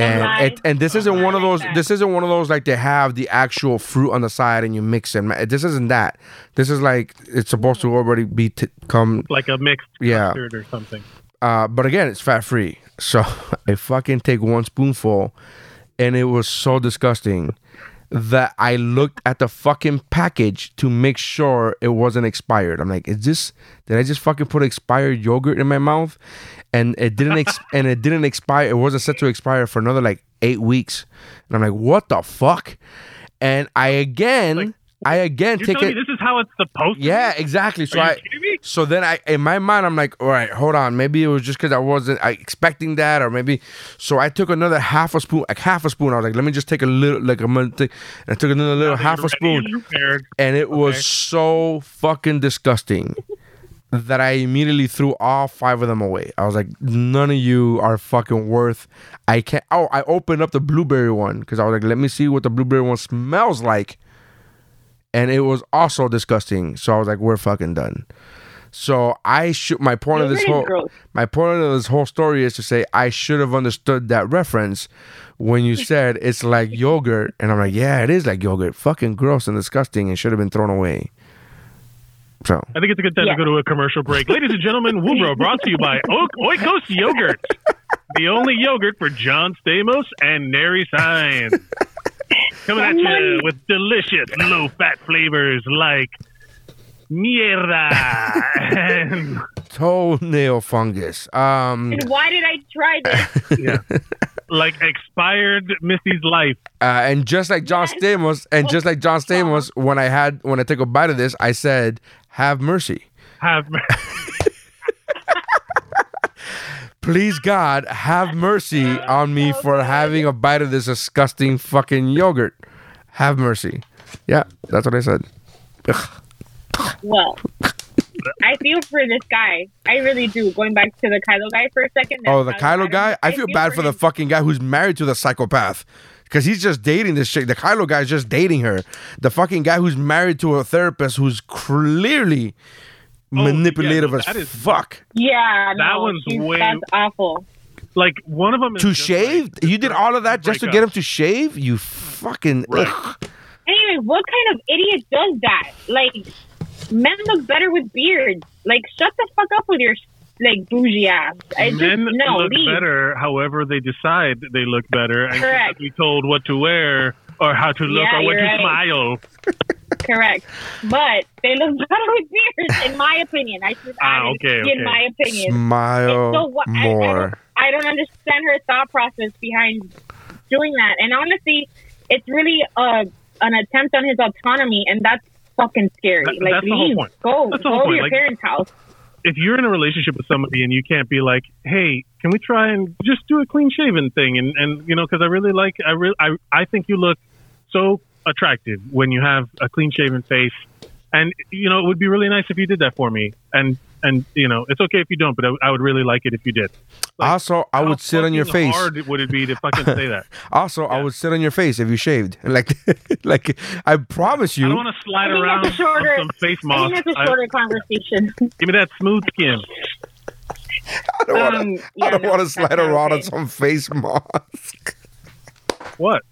and Alright. it, and this isn't one of those. This isn't one of those like they have the actual fruit on the side and you mix it. This isn't that. This is like it's supposed to already be t- come. Like a mixed Yeah. custard or something. Uh, but again, it's fat free. So I fucking take one spoonful, and it was so disgusting that I looked at the fucking package to make sure it wasn't expired. I'm like, is this? Did I just fucking put expired yogurt in my mouth? And it didn't. Ex- and it didn't expire. It wasn't set to expire for another like eight weeks. And I'm like, what the fuck? And I again, I again take it. me this is how it's supposed to Yeah, exactly. So I, me? so then I, in my mind, I'm like, all right, hold on. Maybe it was just because I wasn't I, expecting that, or maybe. So I took another half a spoon, like half a spoon. I was like, let me just take a little, like I'm gonna take, and I took another little half a spoon, and it was so fucking disgusting that I immediately threw all five of them away. I was like, none of you are fucking worth. I can't. Oh, I opened up the blueberry one because I was like, let me see what the blueberry one smells like and it was also disgusting. So I was like, we're fucking done. So I should. My point of this whole gross. my point of this whole story is to say I should have understood that reference when you said it's like yogurt, and I'm like, yeah, it is like yogurt. Fucking gross and disgusting, and should have been thrown away. So I think it's a good time Yeah. to go to a commercial break. Ladies and gentlemen, Woobro brought to you by Oak Oikos Yogurt. The only yogurt for John Stamos and Nary Sign. Coming at you with delicious low fat flavors like mierda and toenail fungus. Um, And why did I try this? yeah, like expired Missy's life. uh, and just like John Stamos, and just like John Stamos, when I had when I took a bite of this, I said, "Have mercy." Have mercy. Please God, have mercy on me for having a bite of this disgusting fucking yogurt. Have mercy. Yeah, that's what I said. Well, I feel for this guy. I really do. Going back to the Kylo guy for a second. Oh, the that Kylo guy? I feel bad for the fucking guy who's married to the psychopath. Because he's just dating this chick. The Kylo guy's just dating her. The fucking guy who's married to a therapist who's clearly Oh, yeah, manipulative no, as that is- fuck. Yeah, That no, one's way- That's awful. like one of them is To shave? like- you did all of that just to break get him to shave? You fucking. Right. ugh. I didn't like, what kind of idiot does that? Like, men look better with beards. Like, shut the fuck up with your like bougie ass. I just Men no look leave. better, however they decide they look better, and Correct. cannot be told what to wear or how to look Yeah, or what you're to right. smile. Correct, but they look better with beards, in my opinion. I should Ah, add it, okay, okay. in my opinion. Smile so what, I, I, more. don't, I don't understand her thought process behind doing that. And honestly, it's really uh, an attempt on his autonomy, and that's fucking scary. That- like, that's the whole leave, point. go, That's the go whole to your like- parents' house. If you're in a relationship with somebody and you can't be like, "Hey, can we try and just do a clean shaven thing?" and and you know, because I really like, I really, I I think you look so attractive when you have a clean shaven face, and you know, it would be really nice if you did that for me. And and you know, it's okay if you don't, but I, I would really like it if you did. also, I would sit on your fucking face. Hard would it be to fucking say that? Also, I would sit on your face if you shaved. Like, like I promise you. I you. don't want to slide I think around a shorter. on some face I moss. think that's a I- shorter conversation. give me that smooth skin. I don't want to. Um, I yeah, don't no, want to slide not around on some face mask. What?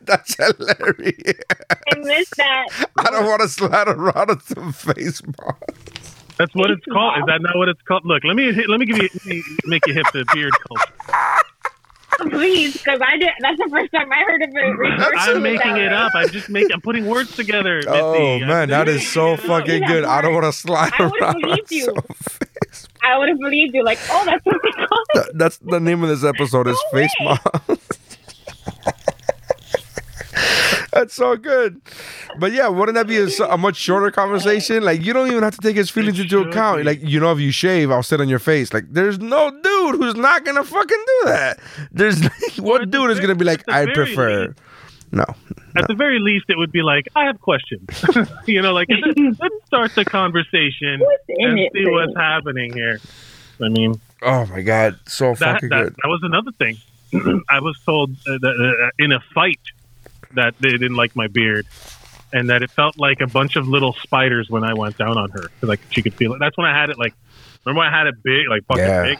That's hilarious. I missed that. I don't want to slide around on some face mask. That's what it's called. Is that not what it's called? Look, let me let me give you let me make you hip to beard culture. Please, because I did. That's the first time I heard of it. I'm making it up. I'm just making. I'm putting words together. Oh, Missy. Oh I'm man, that is so making it up. fucking Yeah, good. I don't want to slide I would've around. on believed you. some face. I would have believed you. Like, oh, that's what they call it. That- That's the name of this episode is No face way. mask. That's so good. But yeah, wouldn't that be a much shorter conversation? Like you don't even have to take his feelings into account. be. Like you know, if you shave, I'll sit on your face. Like there's no dude who's not gonna fucking do that. There's what at the dude is gonna be like, I prefer. least- No, At the very least, it would be like, I have questions. you know, like let's, let's start the conversation and it, see what's happening here. I mean, oh my god, so that fucking that, good. that was another thing. I was told uh, that, uh, in a fight that they didn't like my beard, and that it felt like a bunch of little spiders when I went down on her because like she could feel it. That's when I had it like. Remember when I had it big, like fucking Yeah. big.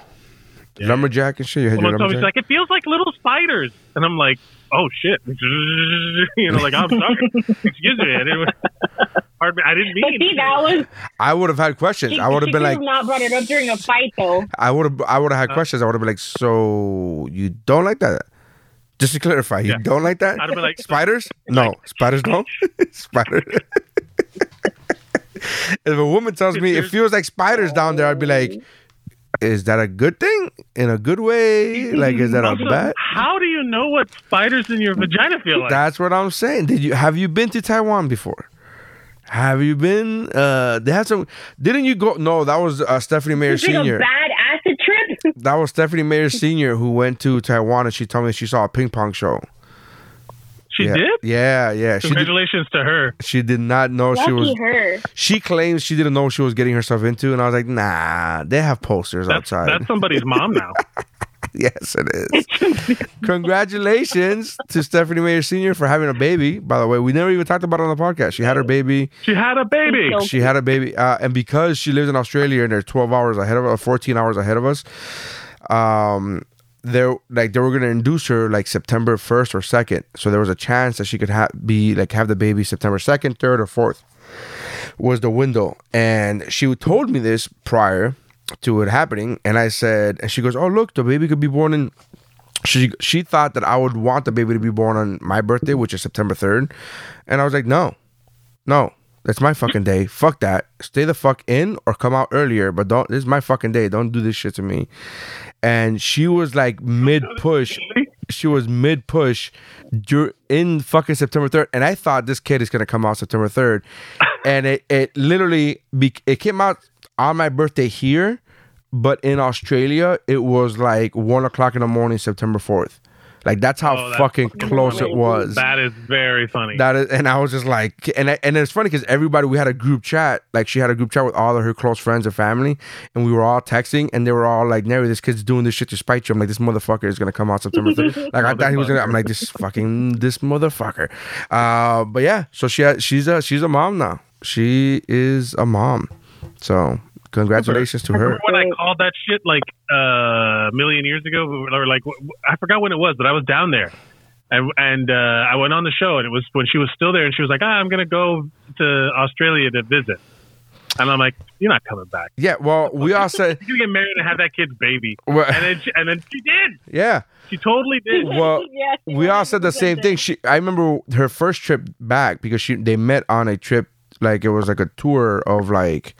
Yeah. Lumberjack and shit. You had your Someone told me lumberjack. she's like, it feels like little spiders, and I'm like, oh shit, you know, like I'm sorry, excuse me, I didn't. Pardon me, I didn't But mean. see, that was. I would have had questions. She, I would have been could like, have not brought it up during a fight, though. I would have I would have had Uh, questions. I would have been like, so you don't like that? Just to clarify, you Yeah. don't like that? I'd have been like, spiders? No, spiders don't. Spiders. if a woman tells me it feels like spiders down there, I'd be like, is that a good thing? In a good way? Like, is that a bad? how do you know what spiders in your vagina feel like? That's what I'm saying. Did you have you been to Taiwan before? Have you been? Uh, they had some. Didn't you go? No, that was uh, Stephanie Mayer It's a Senior. Bad acid trip. That was Stephanie Mayer Senior who went to Taiwan and she told me she saw a ping pong show. she yeah. did. Yeah, yeah. She did, Congratulations to her. she did not know she Lucky was. her. She claims she didn't know what she was getting herself into, and I was like, Nah, they have posters That's outside. that's somebody's mom now. yes, it is. Congratulations to Stephanie Mayer Senior for having a baby. By the way, we never even talked about it on the podcast. She had her baby. She had a baby. She had a baby, uh, and because she lives in Australia and they're twelve hours ahead of us, fourteen hours ahead of us, um, they're like they were gonna induce her like September first or second. So there was a chance that she could have be like have the baby September second, third, or fourth was the window. And she told me this prior to it happening, and I said, and she goes, "Oh look, the baby could be born in." She she thought that I would want the baby to be born on my birthday, which is September third, and I was like, no, no, that's my fucking day. Fuck that. Stay the fuck in or come out earlier, but don't. This is my fucking day. Don't do this shit to me. And she was like mid push. She was mid push in fucking September third, and I thought this kid is gonna come out September third, and it it literally be- it came out on my birthday here, but in Australia it was like one o'clock in the morning, September fourth. Like that's how Oh, that's fucking fucking close funny. it was. That is very funny. That is, and I was just like, and I, and it's funny because everybody we had a group chat, like she had a group chat with all of her close friends and family, and we were all texting, and they were all like, "Nary, this kid's doing this shit to spite you." I'm like, this motherfucker is gonna come out September 3rd. like I thought he was gonna. I'm like, this fucking this motherfucker. Uh, but yeah, so she had, she's a she's a mom now. She is a mom. So congratulations to her. Remember when I called that shit like uh, a million years ago, or like I forgot when it was, but I was down there, and and uh, I went on the show, and it was when she was still there, and she was like, ah, "I'm gonna go to Australia to visit," and I'm like, "You're not coming back. Yeah, well, we all said, You get married and have that kid's baby." Well- and then she, and then she did. yeah. She totally did. Well, Yes, she we all said the same thing. She, I remember her first trip back because she they met on a trip like it was like a tour of like,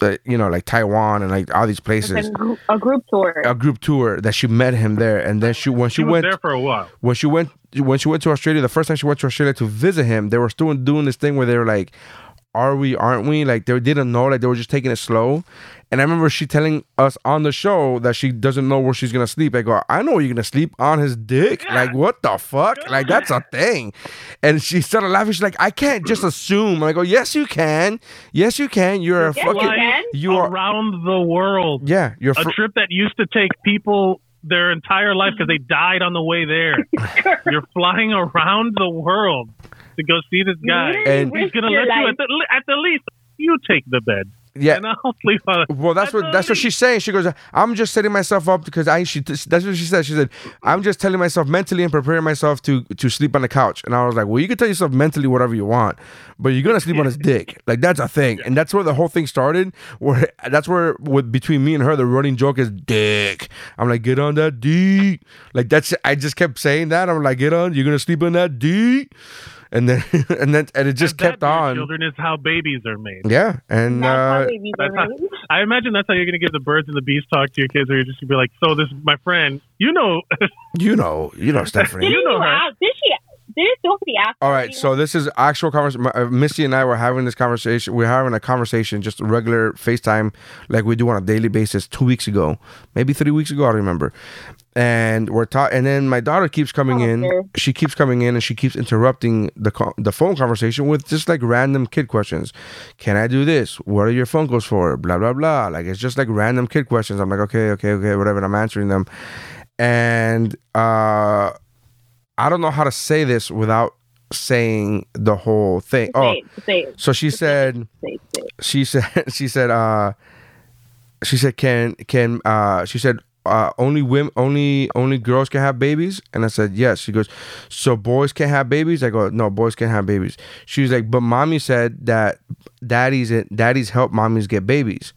the you know like Taiwan and like all these places, a, group, a group tour. a group tour that she met him there, and then she when she, she was went there for a while. when she went when she went to Australia, the first time she went to Australia to visit him, they were still doing this thing where they were like, "Are we? Aren't we?" Like they didn't know, like they were just taking it slow. And I remember she telling us on the show that she doesn't know where she's gonna sleep. I go, "I know where you're gonna sleep on his dick." Like what the fuck? Like that's a thing. And she started laughing. She's like, "I can't just assume." I go, "Yes, you can. Yes, you can. You're a Yes, fucking. you, you are around the world. Yeah, you're. a trip that used to take people their entire life because they died on the way there. You're flying around the world to go see this guy. And- He's gonna let you at the, at the least you take the bed. yeah. And I'll sleep on it. Well, that's At what that's what she's saying. She goes, "I'm just setting myself up because I." She that's what she said. She said, "I'm just telling myself mentally and preparing myself to to sleep on the couch." And I was like, "Well, you can tell yourself mentally whatever you want, but you're gonna sleep on his dick. Like that's a thing." And that's where the whole thing started. Where that's where with between me and her, the running joke is dick. I'm like, "Get on that D." Like that's I just kept saying that. I'm like, "Get on. You're gonna sleep on that D." And then and then and it just And kept on. Children is how babies are made. Yeah, and That's how uh, babies are That's how, made. I imagine that's how you're going to give the birds and the bees talk to your kids, or you're just going to be like, "So this is my friend. You know, you know, you know, Stephanie. Didn't You know you her. ask? Did she? Didn't Sophie ask? All her, so this is actual conversation. Misty and I were having this conversation. We're having a conversation, just a regular FaceTime, like we do on a daily basis. Two weeks ago, maybe three weeks ago, I remember. And we're talking, and then my daughter keeps coming Oh, in. dear. She keeps coming in, and she keeps interrupting the co- the phone conversation with just like random kid questions. Can I do this? What are your phone calls for? Blah blah blah. Like it's just like random kid questions. I'm like, okay, okay, okay, whatever. And I'm answering them, and uh, I don't know how to say this without saying the whole thing. Oh, it, say it, so she said, say it, say it. she said, she said, uh, she said, can can uh, she said. Uh, only women, only only girls can have babies, and I said yes. She goes, so boys can't have babies. I go, no, boys can't have babies. She was like, but mommy said that daddies and daddies help mommies get babies,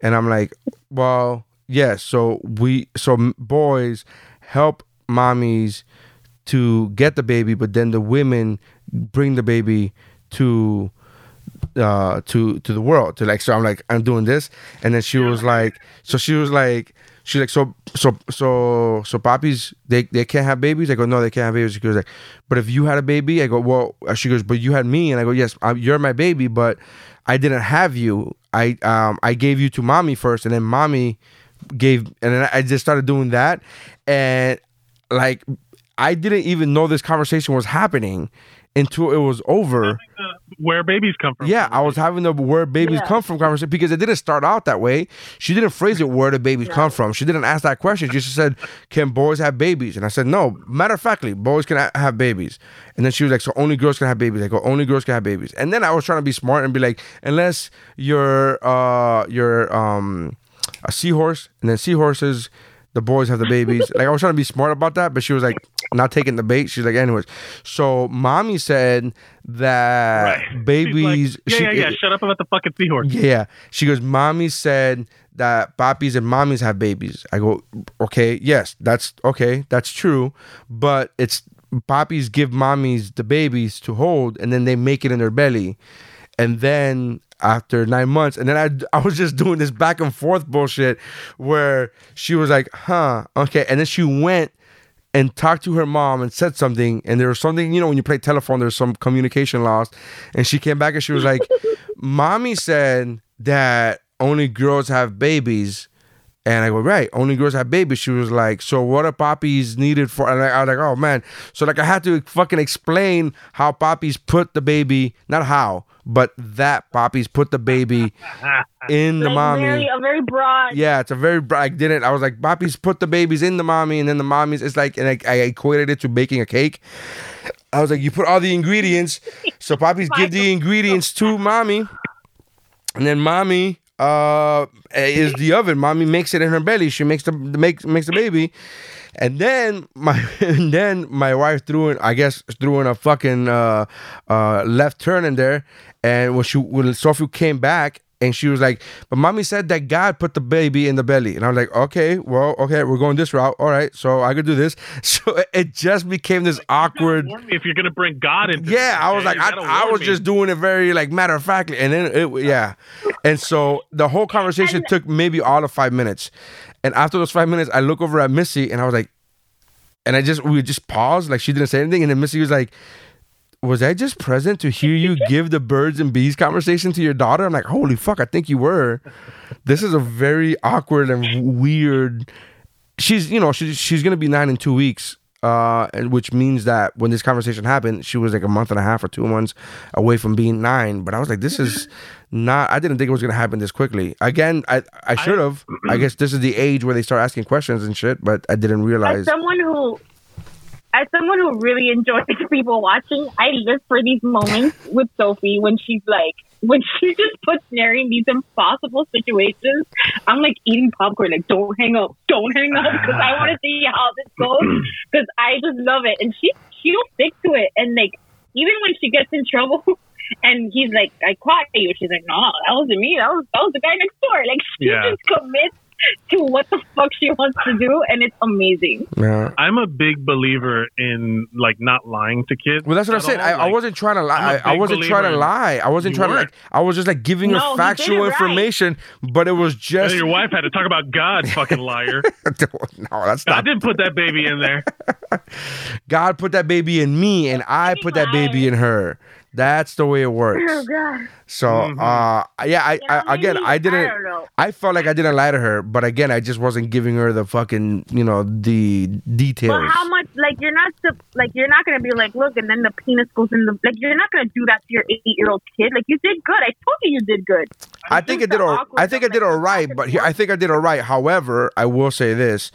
and I'm like, well, yes. So we, so boys help mommies to get the baby, but then the women bring the baby to uh to to the world. To like so i'm like i'm doing this. And then she was like so she was like she's like so so so so poppies they they can't have babies? I go no they can't have babies. She goes like but if you had a baby? I go well uh, she goes but you had me. And i go yes i you're my baby but i didn't have you. I um i gave you to mommy first and then mommy gave and then i just started doing that. And like i didn't even know this conversation was happening until it was over where babies come from. yeah, I was having the where babies Yeah. come from conversation because it didn't start out that way. She didn't phrase it where the babies come from. She didn't ask that question. She just said, "Can boys have babies?" And I said, "No." Matter of factly, boys can ha- have babies. And then she was like, "So only girls can have babies?" I go, "Only girls can have babies." And then I was trying to be smart and be like, "Unless you're uh you're um a seahorse, and then seahorses." The boys have the babies. like I was trying to be smart about that, but she was like not taking the bait. She's like, anyways. So mommy said that Right. She's like, babies. yeah, she- yeah, yeah. Shut up about the fucking seahorse. yeah. She goes, Mommy said that poppies and mommies have babies. I go, okay, yes, that's okay, that's true. But it's poppies give mommies the babies to hold and then they make it in their belly. And then after nine months, and then I, I was just doing this back and forth bullshit where she was like, huh, okay. And then she went and talked to her mom and said something and there was something you know when you play telephone there's some communication lost and she came back and she was like mommy said that only girls have babies and I go, right, only girls have babies. She was like, so what are poppies needed for? And I, I was like, oh man. So like I had to fucking explain how poppies put the baby, not how, but that poppies put the baby in the Like mommy. very, a very broad. Yeah, it's a very. br- I didn't. I was like, Poppies put the babies in the mommy, and then the mommies. It's like, and I, I equated it to baking a cake. I was like, you put all the ingredients, so Poppies give the ingredients to mommy, and then mommy uh is the oven. Mommy makes it in her belly. She makes the make makes the baby, And then my and then my wife threw in, I guess, threw in a fucking uh, uh, left turn in there. And when she when Sophie came back, and she was like, "But mommy said that God put the baby in the belly." And I was like, "Okay, well, okay, we're going this route. All right, so I could do this." So it- just became this awkward. Warn me if you're gonna bring God into. Yeah, I was like, I, I was me. just doing it very like matter of factly, and then it, yeah, and so the whole conversation took maybe all of five minutes, and after those five minutes, I look over at Missy, and I was like, and I just we just paused, like she didn't say anything, and then Missy was like. Was I just present to hear you give the birds and bees conversation to your daughter? I'm like, holy fuck, I think you were. This is a very awkward and weird. She's, you know, she's she's gonna be nine in two weeks, uh, and which means that when this conversation happened, she was like a month and a half or two months away from being nine. But I was like, this is not. I didn't think it was gonna happen this quickly. Again, I I should have. I guess this is the age where they start asking questions and shit, but I didn't As realize. someone who, as someone who really enjoys people watching, I live for these moments with Sophie when she's like, when she just puts Nary in these impossible situations. I'm like eating popcorn, like don't hang up, don't hang up, because I want to see how this goes. Because I just love it, and she she'll stick to it, and like even when she gets in trouble. And he's like, I caught you. She's like, No, that wasn't me. That was that was the guy next door. Like she Yeah. just commits to what the fuck she wants to do, and it's amazing. yeah. I'm a big believer in like not lying to kids. Well, that's what I'm saying. all. I, I wasn't trying to lie. I'm a I, I big wasn't trying to lie. I wasn't trying to weren't. like. I was just like giving No, her you factual it right. information, but it was just. then your wife had to talk about God, fucking liar. no, that's not. I didn't put that baby in there. God put that baby in me, and I put that baby in her. That's the way it works. Oh god. So, Mm-hmm. uh, yeah, I, Yeah, I again, I I didn't. don't know. I felt like I didn't lie to her, but again, I just wasn't giving her the fucking, you know, the details. But how much? Like you're not like you're not gonna be like, look, and then the penis goes in the like. You're not gonna do that to your eight year old kid. Like you did good. I told you you did good. I think I Just did the all. awkward I think I did all right, but here, I think I did all right. However, I will say this: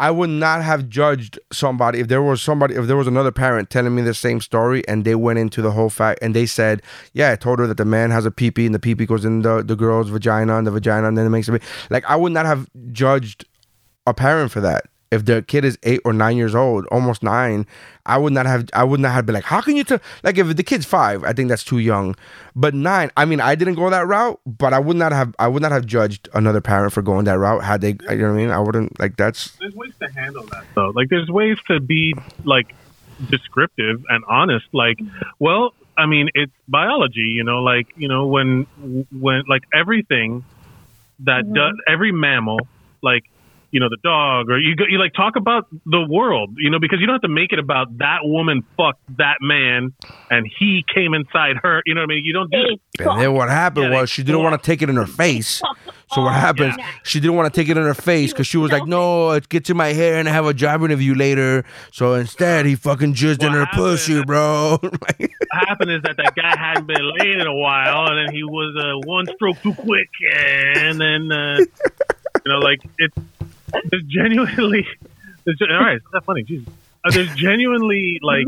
I would not have judged somebody if there was somebody if there was another parent telling me the same story and they went into the whole fact and they said, "Yeah, I told her that the man has a pee and the pee goes in the the girl's vagina and the vagina and then it makes a baby." Like I would not have judged a parent for that. If their kid is eight or nine years old, almost nine, I would not have. I would not have been like, "How can you tell?" Like, if the kid's five, I think that's too young. But nine, I mean, I didn't go that route, but I would not have. I would not have judged another parent for going that route had they. You know what I mean? I wouldn't like. That's There's ways to handle that though. Like there's ways to be like descriptive and honest. Like, well, I mean, it's biology, you know, like, you know, when when like everything that mm-hmm. does every mammal, like you know, the dog, or you go, you like talk about the world, you know, because you don't have to make it about that woman fucked that man and he came inside her. You know what I mean? You don't do that. and then what happened Yeah, was she didn't want to take it in her face. So what happens? She didn't want to take it in her face because she was like, "No, it gets in my hair and I have a job interview later." So instead, he fucking jizzed in her happened- pussy, bro. What happened is that that guy hadn't been laid in a while, and then he was uh, one stroke too quick, and then uh, you know, like it's there's genuinely, there's, all right, it's not funny, Jesus. Uh, there's genuinely like,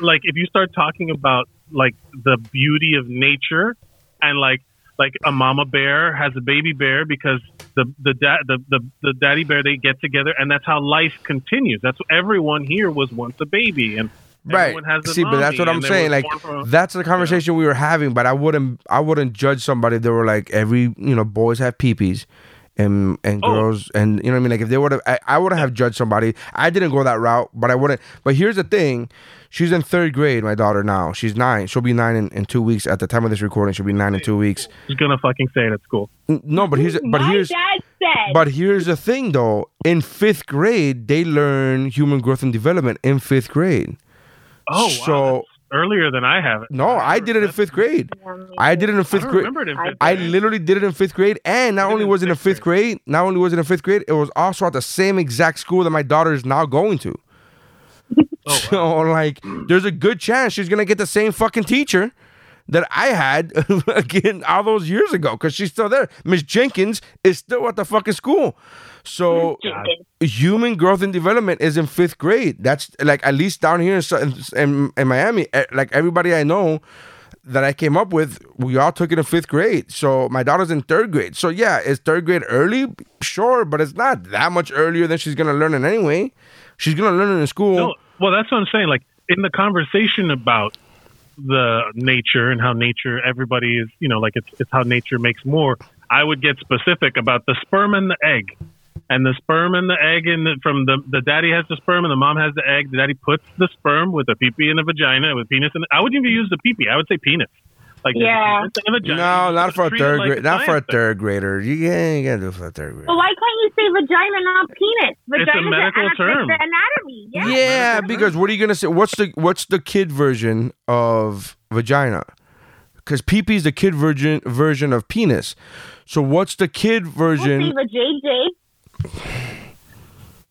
like if you start talking about like the beauty of nature, and like like a mama bear has a baby bear because the the dad the, the the daddy bear they get together, and that's how life continues. That's everyone here was once a baby, and Right. Everyone has a See, but that's what I'm saying. Like from- that's the conversation we were having. But I wouldn't. I wouldn't judge somebody. They were like every you know boys have peepees. And and Oh. girls and you know what I mean? Like if they would have I, I wouldn't have judged somebody. I didn't go that route but I wouldn't but here's the thing. She's in third grade my daughter now. She's nine. She'll be nine in, in two weeks. At the time of this recording she'll be nine in two weeks. She's gonna fucking say it at school? No but here's but My here's dad said. but here's the thing though. In fifth grade they learn human growth and development in fifth grade. Oh, wow, So- that's earlier than I have it. no I did it in fifth grade. I did it in fifth grade. remember it in fifth I grade. literally did it in fifth grade, and not only was it in sixth fifth grade, not only was it in fifth grade, it was also at the same exact school that my daughter is now going to. Oh, so like, there's a good chance she's gonna get the same fucking teacher that I had again all those years ago because she's still there. Miss Jenkins is still at the fucking school. So uh, human growth and development is in fifth grade. That's like at least down here in, in, in Miami, like everybody I know that I came up with, we all took it in fifth grade. So my daughter's in third grade. So yeah, is third grade early? Sure, but it's not that much earlier than she's gonna learn it anyway. She's gonna learn it in school. No, well, that's what I'm saying. Like in the conversation about the nature and how nature, everybody is, you know, like it's it's how nature makes more. I would get specific about the sperm and the egg, and the sperm and the egg, and the, from the the daddy has the sperm and the mom has the egg. The daddy puts the sperm with a pee and a vagina with penis, and I wouldn't even use the pee I would say penis. Like Yeah. penis and a vagina. No, not for a treat it third like grade. Not for a third grader. You can't, you can't do it for a third grader. But why can't you say vagina, not penis? Vagina medical the, term. The anatomy. Yeah. Yeah, because what are you gonna say? What's the what's the kid version of vagina? Because pee is the kid version version of penis. So what's the kid We'll version? save a JJ.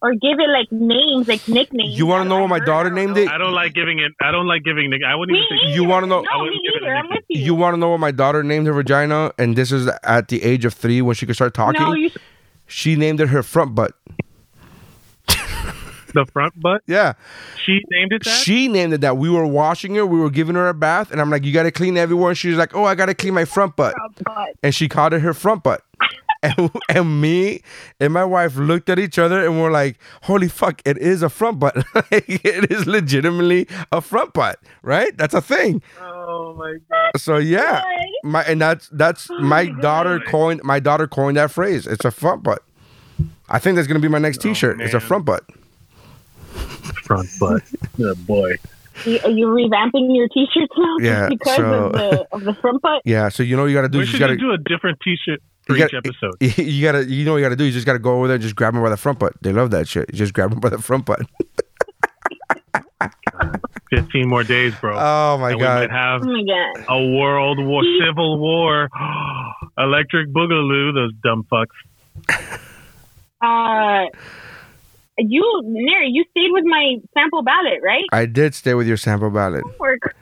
Or give it like names, like nicknames. You want to know what my daughter named it? I don't like giving it. I don't like giving. I wouldn't even Me say. You want to know? No, I me wouldn't give it a neither. I'm with you. You want to know what my daughter named her vagina? And this is at the age of three when she could start talking. No, you. she named it her front butt. The front butt. Yeah, She named it that. she named it that. We were washing her. We were giving her a bath, and I'm like, "You got to clean everywhere." And she was like, "Oh, I got to clean my front butt. front butt." and she called it her front butt. and, and me and my wife looked at each other and we're like, "Holy fuck! It is a front butt. Like, it is legitimately a front butt, right? That's a thing." oh my god. So yeah, my and that's that's oh my daughter coined my daughter coined that phrase. It's a front butt. I think that's gonna be my next oh, T-shirt. It's a front butt. Front butt. oh boy. You, are you revamping your T-shirts now? just Yeah, Because so- of the of the front butt. Yeah. So you know what you gotta do. We is You should gotta do a different T-shirt for you each gotta- episode. You gotta, you know, what you gotta do. You just gotta go over there, and just grab them by the front butt. They love that shit. You just grab them by the front butt. Fifteen more days, bro. Oh my and we might god. have Oh my god. a world war, civil war, electric boogaloo. Those dumb fucks. Uh, you, Neri, you stayed with my sample ballot, right? I did stay with your sample ballot Homework.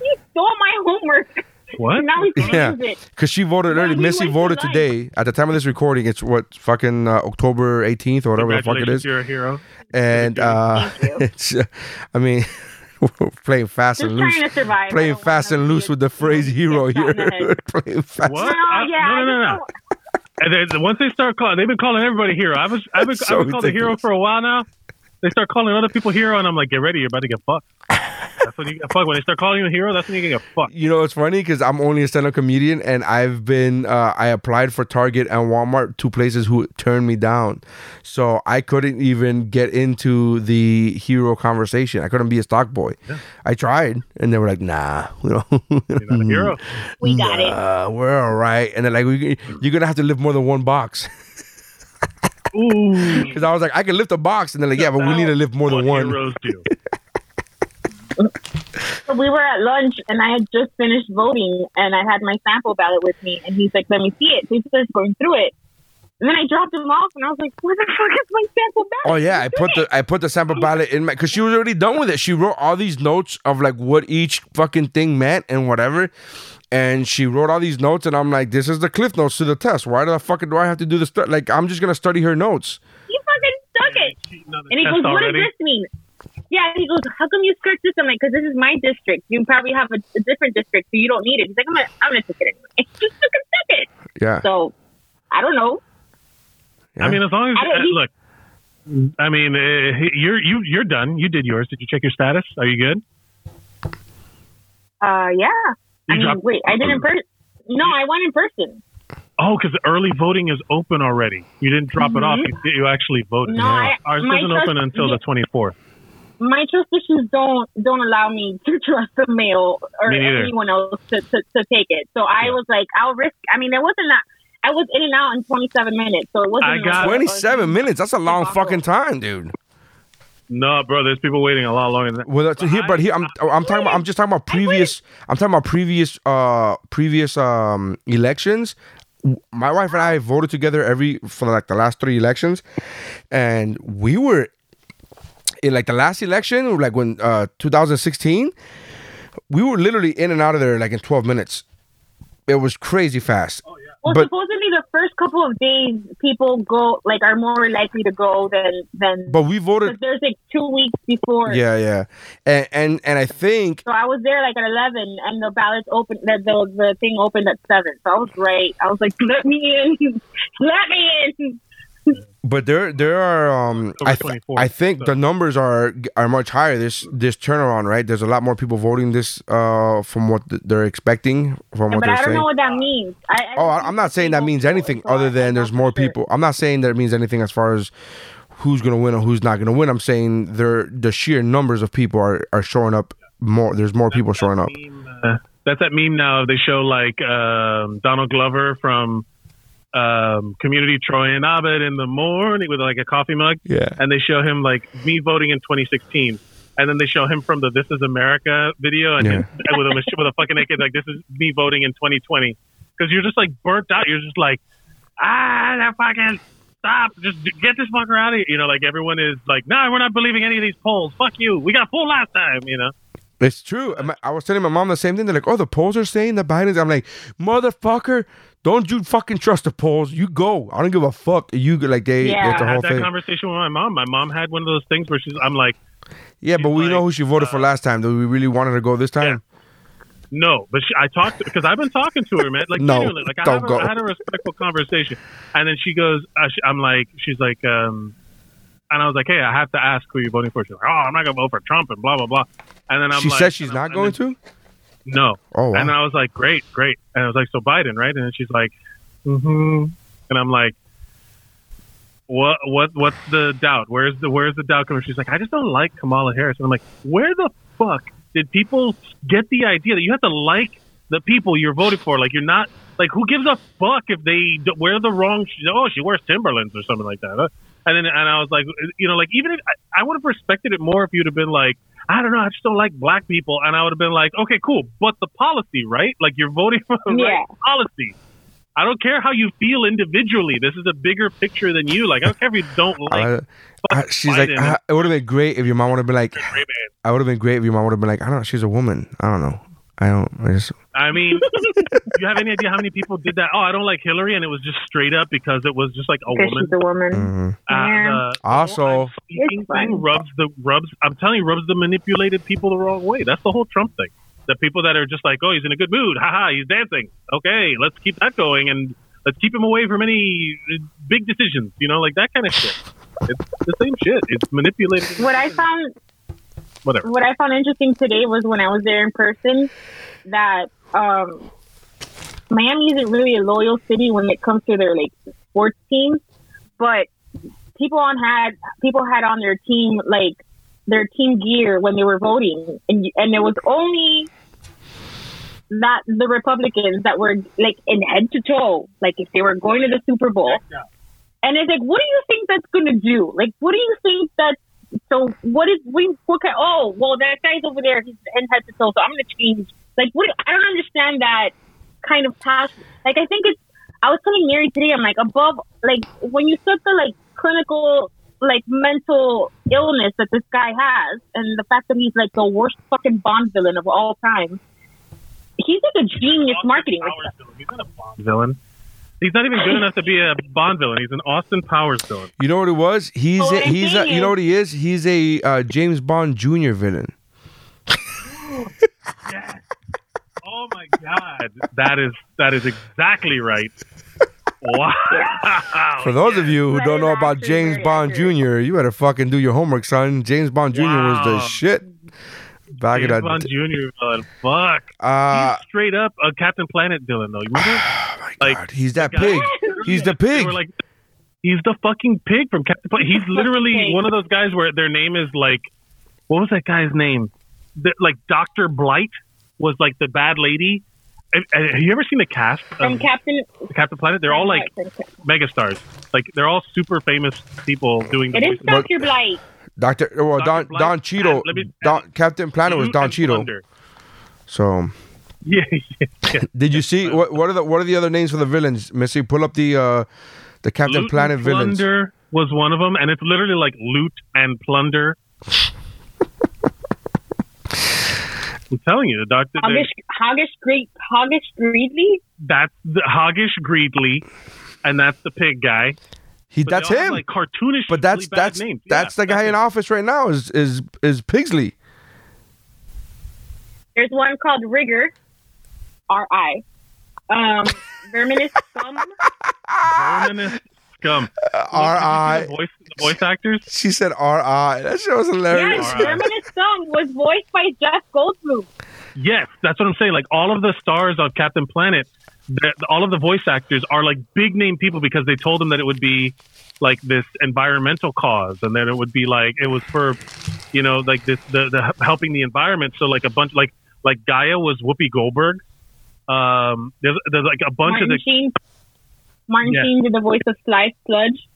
You stole my homework. What? Now we can Yeah. because she voted early. Missy voted your today. At the time of this recording, it's what fucking uh, October 18th or whatever the fuck it is. You're a hero. And uh, Thank you. it's, uh, I mean, we're playing fast Just and loose. to survive. Playing fast and loose with the phrase hero get shot in the here. playing fast. What? No, I- yeah, no, no, no, no. And then once they start calling, they've been calling everybody hero. I was, I've been, so I've been called a hero for a while now. They start calling other people hero, and I'm like, get ready, you're about to get fucked. That's when you get fucked. When they start calling you a hero, that's when you get fucked. You know, it's funny because I'm only a stand-up comedian, and I've been uh, I applied for Target and Walmart, two places who turned me down, so I couldn't even get into the hero conversation. I couldn't be a stock boy. I tried, and they were like, "Nah, we don't. You're not a hero. We got it. Nah, we're all right." And they're like, we, "You're gonna have to lift more than one box." Ooh. Because I was like, "I can lift a box," and they're like, "Yeah, but we need to lift more than one." heroes do. So we were at lunch and I had just finished voting and I had my sample ballot with me and he's like, let me see it. So he starts going through it. And then I dropped him off and I was like, where the fuck is my sample ballot? Oh yeah, I put the I put the sample ballot in my because she was already done with it. She wrote all these notes of like what each fucking thing meant and whatever. And she wrote all these notes, and I'm like, "This is the cliff notes to the test. Why the fuck do I have to do this? Stu- like, I'm just gonna study her notes." He fucking stuck it. Cheating on the And he test goes, what does this mean? Yeah, he goes, how come you scratched this? I'm like, because this is my district. You probably have a, a different district, so you don't need it. He's like, I'm gonna, I'm gonna take it anyway. Just fucking took it. Yeah, So, I don't know. yeah. I mean, as long as I don't- uh, look. I mean, uh, you're you you're done. You did yours. Did you check your status? Are you good? Uh, yeah. You I mean, dropped- wait, I didn't in person. No, I went in person. Oh, because the early voting is open already. You didn't drop it off. You, you actually voted. Mm-hmm. No, I- Ours my doesn't trust- open until the 24th. My trust issues don't don't allow me to trust the mail or anyone else to, to, to take it. So I was like, I'll risk. I mean, it wasn't that. I was in and out in 27 minutes, so it wasn't. I got- 27 minutes. That's a long fucking time, dude. No, bro. There's people waiting a lot longer than that. Well, that's, here, but here I'm I'm talking about I'm just talking about previous I'm talking about previous uh previous um elections. My wife and I voted together every for like the last three elections, and we were in like the last election, like when uh 2016, we were literally in and out of there like in 12 minutes. It was crazy fast. Well, But- supposedly the first couple of days, people go like are more likely to go than than. But we voted. There's like two weeks before. Yeah, yeah, and and and I think So I was there like at eleven, and the ballots opened. The, the the thing opened at seven. So I was right. I was like, let me in, let me in. But there, there are. Um, I, th- I think the numbers are are much higher. This this turnaround, right? There's a lot more people voting this uh, from what th- they're expecting, from what but they're I don't saying. know what that means. I, I oh, I- I'm not saying that means anything other than there's more people. I'm not saying that it means anything as far as who's gonna win or who's not gonna win. I'm saying there the sheer numbers of people are are showing up more. There's more people showing up. Uh, that's that meme now. They show like um, Donald Glover from um, Community Troy and Abed in the morning with like a coffee mug. Yeah. And they show him like me voting in 2016. And then they show him from the This Is America video and Yeah. him with a with a fucking naked like this is me voting in 2020 because you're just like burnt out. You're just like ah that fucking stop just get this fucker out of here. You know like everyone is like nah we're not believing any of these polls. Fuck you. We got full last time. You know. It's true. I was telling my mom the same thing. They're like, "Oh, the polls are saying that Biden's." I'm like, "Motherfucker, don't you fucking trust the polls? You go. I don't give a fuck. You like they. I It's a had that thing. conversation with my mom. My mom had one of those things where she's, I'm like, Yeah, but we know who she voted uh, for last time. Do we really want her to go this time? no, but she, I talked because I've been talking to her, man. Like, No, like I, don't have go. I had a respectful conversation, and then she goes, uh, she, I'm like, she's like, um, and I was like, hey, I have to ask who you're voting for. She's like, oh, I'm not gonna vote for Trump and blah blah blah. And then I'm she like, says she's not going then- to. No. Oh, wow. And I was like, great, great. And I was like, so Biden, right? And then she's like, mm-hmm. And I'm like, what, what, what's the doubt? Where's the, where's the doubt coming? She's like, I just don't like Kamala Harris. And I'm like, where the fuck did people get the idea that you have to like the people you're voting for? Like, you're not, like, who gives a fuck if they wear the wrong, oh, she wears Timberlands or something like that. Huh? And then, and I was like, you know, like, even if I, I would have respected it more if you'd have been like, I don't know, I just don't like black people. And I would have been like, okay, cool. But the policy, right? Like, you're voting for the right policy. I don't care how you feel individually. This is a bigger picture than you. Like, I don't care if you don't like. I- I- she's like, Biden. ah, it would have been great if your mom would have been like, I would have been great if your mom would have been like, I don't know, she's a woman. I don't know. I don't. I just. I mean, do you have any idea how many people did that? Oh, I don't like Hillary, and it was just straight up because it was just like a Because woman. she's a woman. Mhm. Uh, the, Also, speaking thing rubs the rubs. I'm telling you, rubs the manipulated people the wrong way. That's the whole Trump thing. The people that are just like, oh, he's in a good mood. Haha, he's dancing. Okay, let's keep that going and let's keep him away from any uh, big decisions. You know, like that kind of shit. It's the same shit. It's manipulated. What I found Whatever. what I found interesting today was when I was there in person that um, Miami isn't really a loyal city when it comes to their like sports teams, but people on had people had on their team like their team gear when they were voting, and and there was only that the Republicans that were like in head to toe, like if they were going to the Super Bowl. And it's like, what do you think that's going to do? Like, what do you think that's so? What is we? What kind? Oh, well, that guy's over there. He's in head to toe, so I'm going to change. Like, what? I don't understand that kind of passion. Like, I think it's. I was telling Mary today. I'm like, above, like, when you set the like clinical, like mental illness that this guy has, and the fact that he's like the worst fucking Bond villain of all time. He's like a genius marketing. Bond villain. He's not even good enough to be a Bond villain. He's an Austin Powers villain. you know what it was? He's Oh, a, I'm he's a, saying you know what he is? He's a uh, James Bond Jr. villain. Oh my god, that is that is exactly right. Wow. For those of you who don't know about James Bond Jr., you better fucking do your homework, son. James Bond Jr. was the shit. Back James in that. Bond Jr. villain. Fuck. Uh, he's straight up a Captain Planet villain, though. You remember? like he's that pig. He's the pig. like, he's the fucking pig from Captain Planet. He's literally one of those guys where their name is like, what was that guy's name? The, like Doctor Blight was like the bad lady. Have, have you ever seen the cast From of Captain. Captain Planet? They're all like megastars. Like they're all super famous people doing. the It is voices. Doctor Blight. Doctor, well, Don Blight Don Cheeto, me- Don, Captain Planet was Don and Cheeto. Plunder. So, Yeah, yeah, yeah. did you see what? What are the what are the other names for the villains, Missy? Pull up the uh the Captain Loot Planet and villains. Plunder was one of them, and it's literally like loot and plunder. I'm telling you, the doctor. Hoggish, Hoggish, Great, Hoggish Greedly. That's the Hoggish Greedly, and that's the pig guy. He But that's all have, him. like cartoonish, but that's really bad that's names. Yeah, that's the guy in office right now is is is Pigsley. There's one called Rigger, R I. Um, Verminous Skumm. Verminous scum. R I. The voice, the voice actors. She said R I. That shit was hilarious. Yes, Verminous Skumm was voiced by Jeff Goldblum. Yes, that's what I'm saying. Like all of the stars of Captain Planet, the- all of the voice actors are like big name people because they told them that it would be like this environmental cause, and then it would be like it was for, you know, like this the, the helping the environment. So like a bunch like like Gaia was Whoopi Goldberg. Um, there's there's like a bunch Martin of the Sheen. Martin Yeah. Sheen did the voice of Sly Sludge.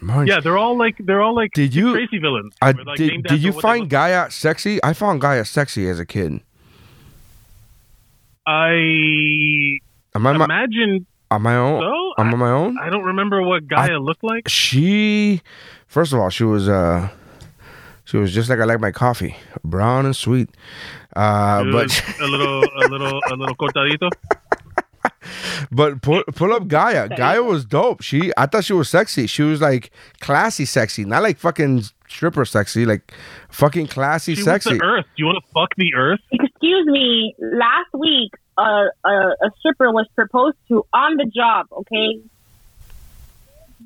Marge, yeah, they're all like they're all like Did you- crazy villains. I, like, did, did you find Gaia sexy? I found Gaia sexy as a kid. I Am I my, imagine on my own? so. I'm on my own. I don't remember what Gaia looked like. she first of all she was uh she was just like i like my coffee brown and sweet uh but a little, a little, a little cortadito. But pull, pull up gaia gaia was dope she i thought she was sexy she was like classy sexy not like fucking stripper sexy like fucking classy She sexy was the Earth. Do you want to fuck the Earth? Excuse me. Last week, uh, a, a stripper was proposed to on the job. Okay.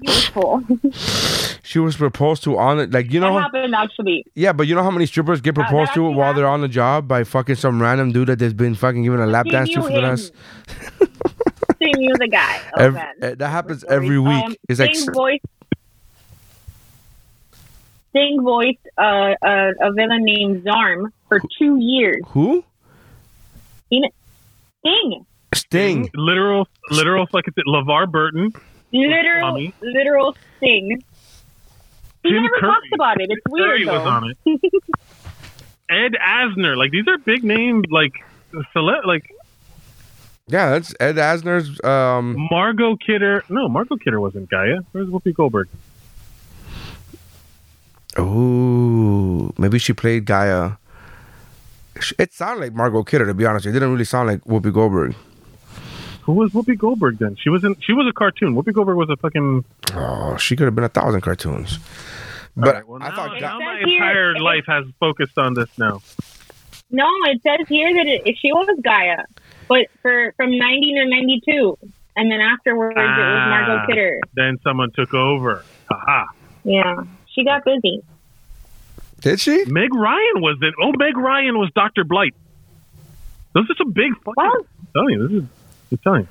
Beautiful. she was proposed to on it like you that know happened actually. yeah but you know how many strippers get that proposed to actually while they're on the job by fucking some random dude that they've been fucking giving a lap She dance to knew for the him. last She knew the guy. Oh, Ev- man. uh, that happens every week Um, it's like Sting voiced. Sting voiced uh, a, a villain named Zarm for two years. who Sting, sting Literal, literal fucking thing. LeVar Burton. Literal, Tommy. literal Sting. He Tim never Curry. talks about it. It's weird Curry though. was on it. Ed Asner. Like these are big name like cele- like yeah that's ed asner's um Margot Kidder. No, Margot Kidder wasn't Gaia. Where's Whoopi Goldberg? Oh, maybe she played Gaia. It sounded like Margot Kidder, to be honest. It didn't really sound like Whoopi Goldberg. Who was Whoopi Goldberg then? She was in. She was a cartoon. Whoopi Goldberg was a fucking. Oh, she could have been a thousand cartoons. But Alright, well, I now, thought now Ga- my It says here- entire life has focused on this now. No, it says here that it, she was Gaia, but for from ninety to ninety two, and then afterwards it was Ah. Margot Kidder. Then someone took over. Haha. Yeah, she got busy. did she? Meg Ryan was it? Oh, Meg Ryan was Doctor Blight. Those are some big fucking. Well, I'm telling you, this is. I'm telling you.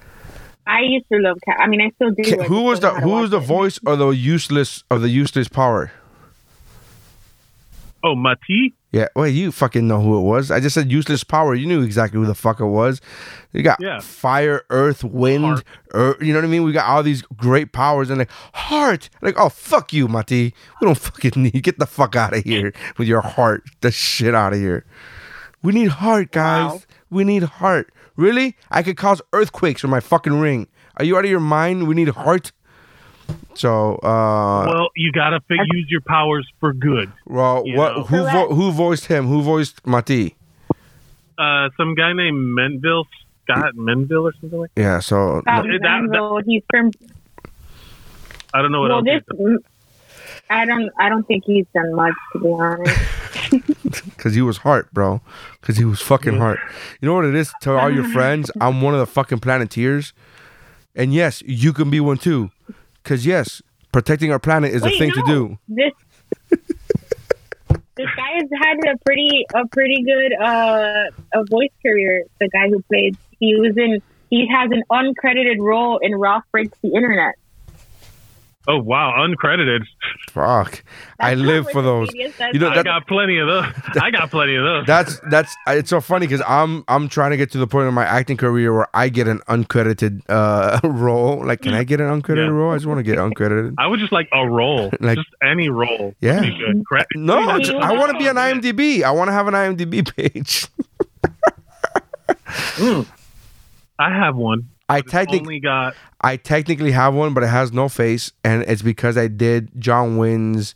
I used to love cat. I mean, I still do. I Who was the don't know how to who was the it. voice of the useless of the useless power? Oh, Mati. Yeah, well, you fucking know who it was. I just said useless power. You knew exactly who the fuck it was. You got Yeah. fire, earth, wind, earth, you know what I mean? We got all these great powers and like heart. Like, oh fuck you, Mati. We don't fucking need get the fuck out of here with your heart. The shit out of here. We need heart, guys. Wow. We need heart. Really? I could cause earthquakes with my fucking ring. Are you out of your mind? We need a heart. So, uh, Well, you gotta fi- use your powers for good. well, what? know. Who vo- who voiced him? Who voiced Mati? Uh, some guy named Menville Scott Menville or something like. That. Yeah. So Um, That- that- Manzo, he's from. I don't know what Well, else. this. I don't. I don't think he's done much, to be honest. Cause he was heart, bro. Cause he was fucking heart. You know what it is? to all your friends, I'm one of the fucking planeteers. And yes, you can be one too. Cause yes, protecting our planet is Wait, thing to do. This. this guy has had a pretty a pretty good uh a voice career. The guy who played he was in he has an uncredited role in Ralph Breaks the Internet. Oh wow, uncredited. Fuck. I That's not live for those. You know I got plenty of those. I got plenty of those. that's that's it's so funny because I'm I'm trying to get to the point in my acting career where I get an uncredited uh role. Like, can I get an uncredited Yeah. role? I just want to get uncredited. I would just like a role, Like- just any role. Yeah. would be good. Cre- No, just- I want to be on know. IMDb. I want to have an IMDb page. I have one. I technically got I technically have one, but it has no face, and it's because I did John Wynn's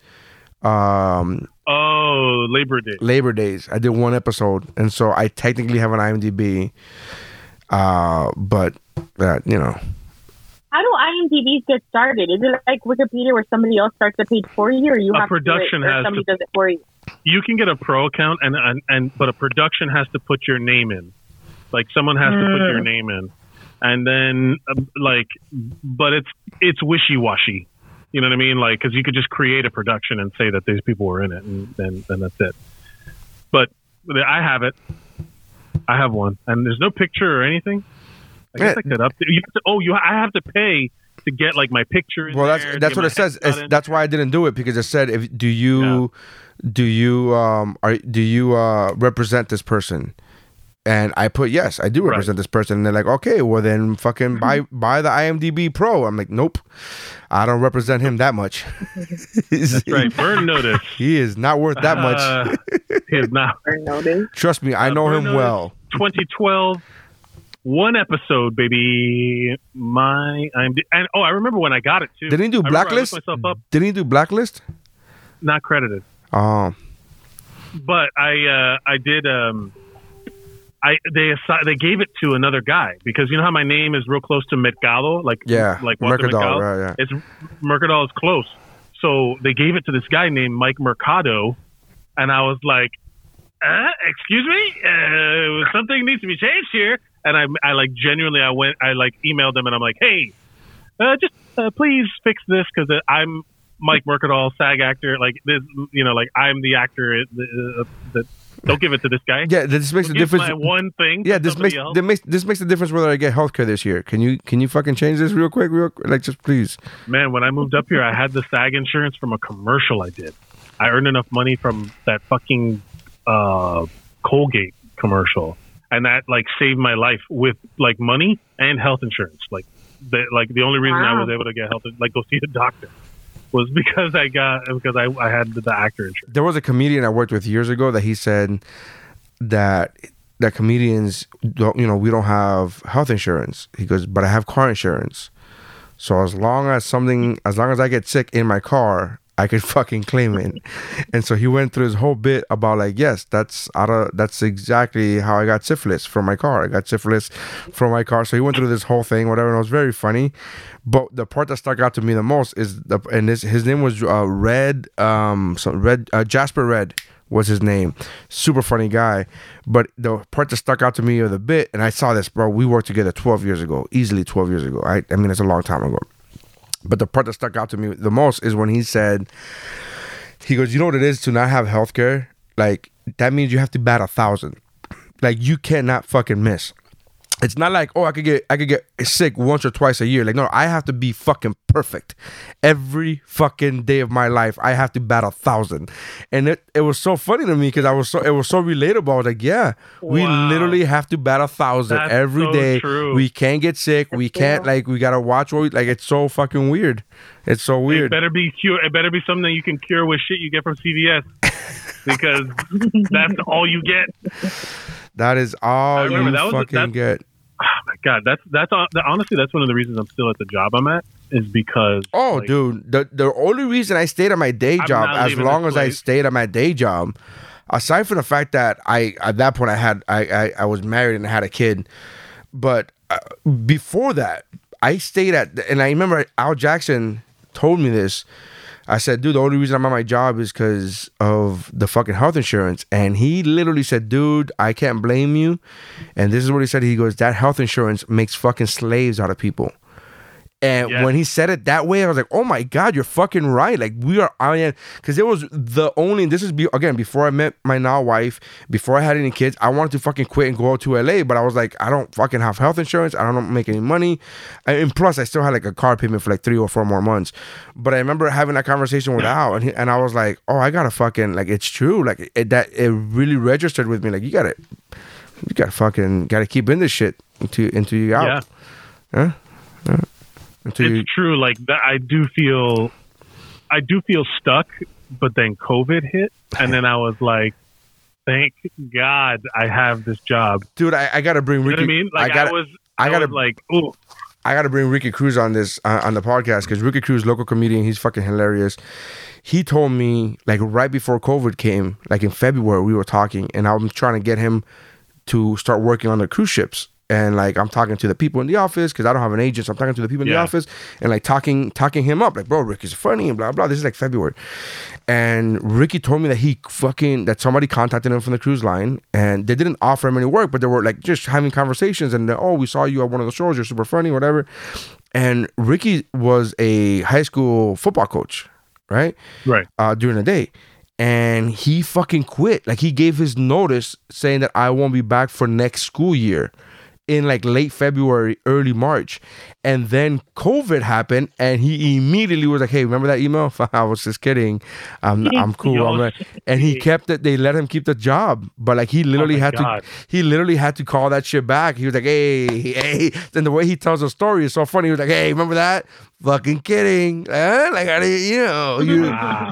um, Oh, Labor Day. Labor Days. I did one episode, and so I technically have an IMDb. Uh, but that you know, How do IMDb's get started? Is it like Wikipedia where somebody else starts the page for you, or you A have production to do it, or has somebody to- does it for you? You can get a pro account, and, and and but a production has to put your name in. Like someone has to put your name in, and then um, like, but it's it's wishy washy. You know what I mean? Like, because you could just create a production and say that these people were in it, and then then that's it. But I have it. I have one, and there's no picture or anything. I guess Yeah. I could update. You have to, oh, you I have to pay to get like my picture. in well, that's there, that's what it says. headshot It's, in. that's why I didn't do it because it said if do you do you um are do you uh represent this person. And I put yes, I do Right. represent this person. And they're like, okay, well then fucking buy buy the IMDb Pro. I'm like, nope, I don't represent him that much. That's right. Burn notice. He is not worth that much. Uh, he is not. Or notice? Trust me, I know him Notice well. 2012, one episode, baby. My I'm and oh, I remember when I got it too. Did he do I remember I looked Blacklist? myself up, Did he do Blacklist? not credited, Oh, but I uh, I did. Um, I they assi- they gave it to another guy because you know how my name is real close to Mercado, like Yeah, like Mercado? right, yeah. It's Mercadal is close, so they gave it to this guy named Mike Mercado, and I was like, uh, "Excuse me, uh, something needs to be changed here." And I, I like genuinely, I went, I like emailed them, and I'm like, "Hey, uh, just uh, please fix this because I'm Mike Mercadal, SAG actor. Like this, you know, like I'm the actor uh, that don't give it to this guy. yeah. This makes a Give difference. my one thing. Yeah, this makes else. this makes this makes a difference whether I get healthcare this year. Can you can you fucking change this real quick, real quick? like just please? Man, when I moved up here, I had the SAG insurance from a commercial I did. I earned enough money from that fucking uh, Colgate commercial, and that like saved my life with like money and health insurance. Like, the, like the only reason I was able to get health, like go see a doctor, was because I got because I, I had the, the actor insurance. There was a comedian I worked with years ago that he said that that comedians don't you know we don't have health insurance. He goes, but I have car insurance. So as long as something, as long as I get sick in my car, I could fucking claim it. and so he went through his whole bit about like, yes, that's out of that's exactly how I got syphilis from my car. I got syphilis from my car. So he went through this whole thing, whatever. And it was very funny. But the part that stuck out to me the most is the and his his name was uh, Red, um, so Red uh, Jasper Red was his name. Super funny guy. But the part that stuck out to me of the bit, and I saw this, bro. We worked together 12 years ago, easily 12 years ago. I, I mean, it's a long time ago. But the part that stuck out to me the most is when he said, he goes, you know what it is to not have health care? Like, that means you have to bat a thousand. Like, you cannot fucking miss. It's not like, oh, I could get I could get sick once or twice a year. Like, no, I have to be fucking perfect. Every fucking day of my life, I have to bat a thousand. And it, it was so funny to me because I was so it was so relatable. I was like, yeah, we Wow. literally have to bat a thousand That's every so day. true. We can't get sick. We can't like we gotta watch what we like it's so fucking weird. It's so weird. It better be cure. It better be something that you can cure with shit you get from CVS, because that's all you get. That is all you that was- fucking get. God, that's that's hon- honestly that's one of the reasons I'm still at the job I'm at is because Oh, like, dude, the the only reason I stayed at my day job, as long as I stayed at my day job, aside from the fact that I at that point I had I I, I was married and I had a kid, but uh, before that I stayed at and I remember Al Jackson told me this. I said, dude, the only reason I'm at my job is because of the fucking health insurance. And he literally said, dude, I can't blame you. And this is what he said. He goes, that health insurance makes fucking slaves out of people. And Yeah. when he said it that way, I was like, "Oh my god, you're fucking right!" Like we are, I am, because it was the only. This is be, again before I met my now wife, before I had any kids. I wanted to fucking quit and go out to LA, but I was like, I don't fucking have health insurance. I don't make any money, and plus I still had like a car payment for like three or four more months. But I remember having that conversation with Al, and he, and I was like, "Oh, I gotta fucking like it's true." Like it, that it really registered with me. Like you gotta, you gotta fucking gotta keep in this shit until until you out. yeah, Huh? Huh? Until it's true. Like that, I do feel, I do feel stuck. But then COVID hit, and then I was like, "Thank God I have this job." dude, I, I gotta bring You know Ricky. what I mean? Like I, gotta, was, I I, gotta- like, "Ooh, I got to bring Ricky Cruz on this uh, on the podcast because Ricky Cruz, local comedian, he's fucking hilarious. He told me like right before COVID came, like in February, we were talking, and I'm trying to get him to start working on the cruise ships. And like I'm talking to the people in the office because I don't have an agent, so I'm talking to the people in the office and like talking talking him up, like bro, Ricky's funny and blah blah. This is like February, and Ricky told me that he fucking that somebody contacted him from the cruise line and they didn't offer him any work, but they were like just having conversations and oh, we saw you at one of the shows, you're super funny, whatever. And Ricky was a high school football coach, right? Right. Uh, during the day. And he fucking quit. Like he gave his notice saying that I won't be back for next school year in like late February, early March. And then COVID happened and he immediately was like, Hey, remember that email? I was just kidding. I'm I'm cool. I'm like, and he kept it, they let him keep the job. But like he literally my had God. to he literally had to call that shit back. He was like, Hey, hey. Then the way he tells the story is so funny. He was like, Hey, remember that? Fucking kidding. Eh? Like I didn't, you know, you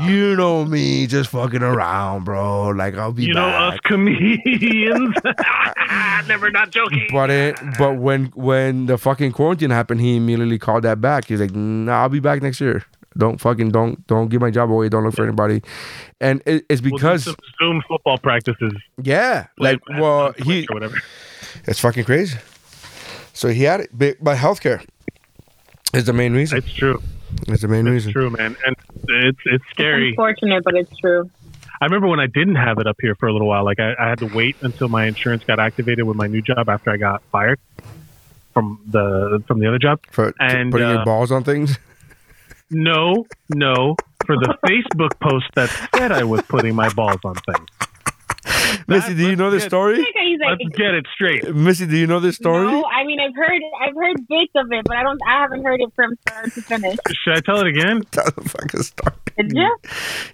you know me just fucking around, bro. Like I'll be You know back. us comedians. Never not joking. But it, but when when the fucking quarantine happened, he immediately called that back. He's like, "Nah, I'll be back next year. Don't fucking don't don't give my job away. Don't look for anybody." And it, it's We'll because some Zoom football practices. yeah, like well, he or whatever. it's fucking crazy. So he had it, but, but healthcare is the main reason. It's true. It's the main It's reason. true, man, and it's it's scary. It's Unfortunate, but it's true. I remember when I didn't have it up here for a little while. Like I, I had to wait until my insurance got activated with my new job after I got fired from the from the other job. For And, putting your uh, balls on things. No, no, for the Facebook post that said I was putting my balls on things. Missy, do you know this story? Like, Let's get it straight. Missy, do you know this story? no, I mean I've heard I've heard bits of it, but I don't I haven't heard it from start to finish. Should I tell it again? Tell the fucking story. Did you?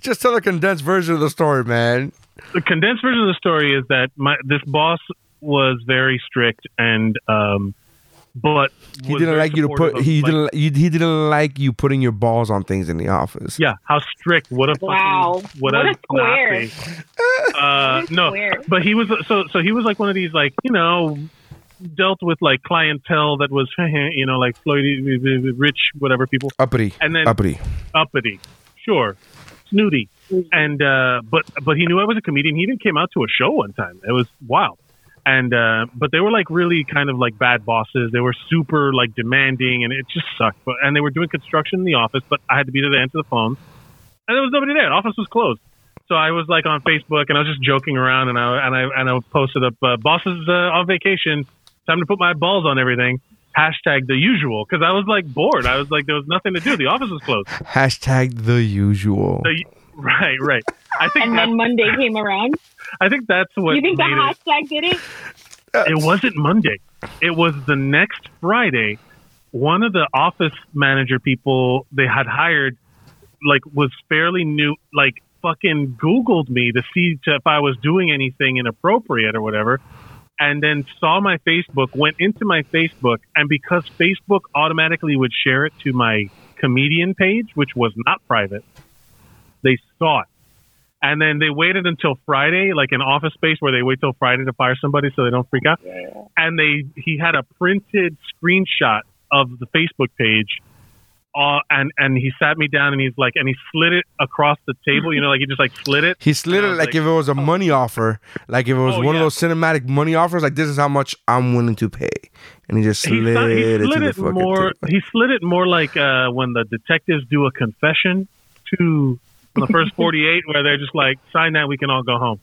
Just tell a condensed version of the story, man. the condensed version of the story is that my this boss was very strict and um but He didn't like you to put. He like- didn't. He, he didn't like you putting your balls on things in the office. yeah how strict what a fucking, Wow. what, What a, a square. Nazi. uh no Square. but he was so so he was like one of these like you know dealt with like clientele that was you know like Floyd rich whatever people Uppity. And then- uppity. uppity sure snooty and uh but but he knew I was a comedian he even came out to a show one time it was wild and uh but they were like really kind of like bad bosses. They were super like demanding and it just sucked. But and they were doing construction in the office but I had to be there to answer the phone. And there was nobody there. The office was closed. So I was like on Facebook and I was just joking around and I and I and I posted up uh, bosses uh, on vacation. Time to put my balls on everything. Hashtag the usual because I was like bored. I was like there was nothing to do. The office was closed. Hashtag the usual. the, right, right. I think And then Monday came around. I think that's what You think the made it. hashtag did it? Uh, it wasn't Monday. It was the next Friday. One of the office manager people they had hired, like, was fairly new. Like, fucking Googled me to see if I was doing anything inappropriate or whatever, and then saw my Facebook, went into my Facebook, and because Facebook automatically would share it to my comedian page, which was not private, they saw it. And then they waited until Friday, like an office space where they wait till Friday to fire somebody so they don't freak out. And they he had a printed screenshot of the Facebook page. Uh, and and he sat me down and he's like and he slid it across the table you know like he just like slid it He slid it was like, if it was a money offer, like if it was Oh, one yeah. of those cinematic money offers, like this is how much I'm willing to pay, and he just he, slid, sta- he it to slid the it fucking more table. he slid it more like uh, when the detectives do a confession to the first 48 where they're just like sign that we can all go home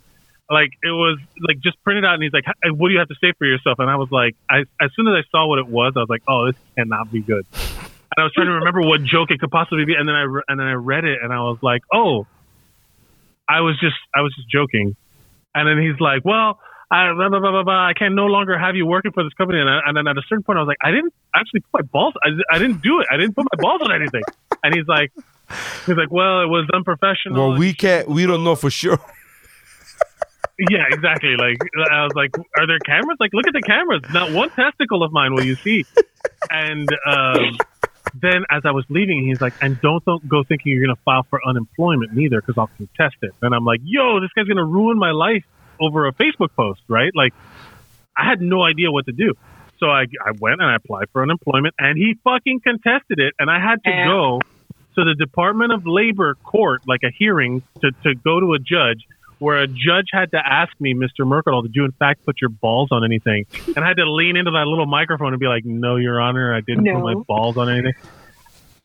like it was like just printed out and he's like what do you have to say for yourself and i was like I, as soon as i saw what it was i was like oh this cannot be good and i was trying to remember what joke it could possibly be and then i re- and then i read it and i was like oh i was just i was just joking and then he's like well I, blah, blah, blah. I can no longer have you working for this company. And, I, and then at a certain point, I was like, I didn't actually put my balls. I, I didn't do it. I didn't put my balls on anything. And he's like, he's like, well, it was unprofessional. Well, we can't. We don't know for sure. yeah, exactly. Like I was like, are there cameras? Like, look at the cameras. Not one testicle of mine will you see. And um, then as I was leaving, he's like, and don't, don't go thinking you're gonna file for unemployment neither, because I'll contest it. And I'm like, yo, this guy's gonna ruin my life over a Facebook post, right? Like, I had no idea what to do. So I, I went and I applied for unemployment, and he fucking contested it, and I had to Yeah. go to the Department of Labor court, like a hearing, to, to go to a judge, where a judge had to ask me, Mr. Mercadal, did you in fact put your balls on anything? And I had to lean into that little microphone and be like, No, Your Honor, I didn't No. put my balls on anything.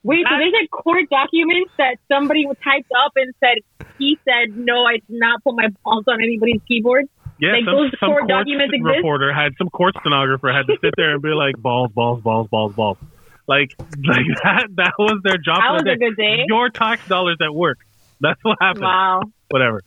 Wait, so there's like court documents that somebody typed up and said he said no, I did not put my balls on anybody's keyboard. Yeah, Like, some, those some court court documents exist? reporter had some court stenographer had to sit there and be like balls, balls, balls, balls, balls. Like, like that. That was their job. That for was the a good day. Your tax dollars at work. That's what happened. Wow. Whatever.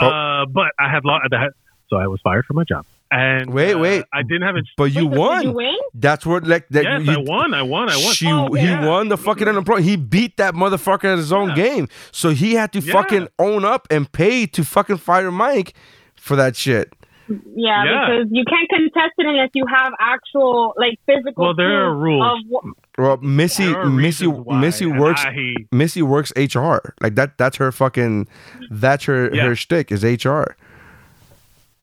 Oh. Uh, but I had lo- that, so I was fired from my job. And Wait, uh, wait. I didn't have it. But you Wait, so won. Did you win? That's what like that. Yes, you, I won. I won. I won. She, Oh, he yeah. won the fucking unemployment. He beat that motherfucker at his own Yeah. game. So he had to Yeah. fucking own up and pay to fucking fire Mike for that shit. Yeah, Yeah. because you can't contest it unless you have actual like physical. Well, there are rules. Of, what- Well, Missy, There Missy, why, Missy works. I- Missy works HR. Like that. That's her fucking. That's her Yeah. her shtick is HR.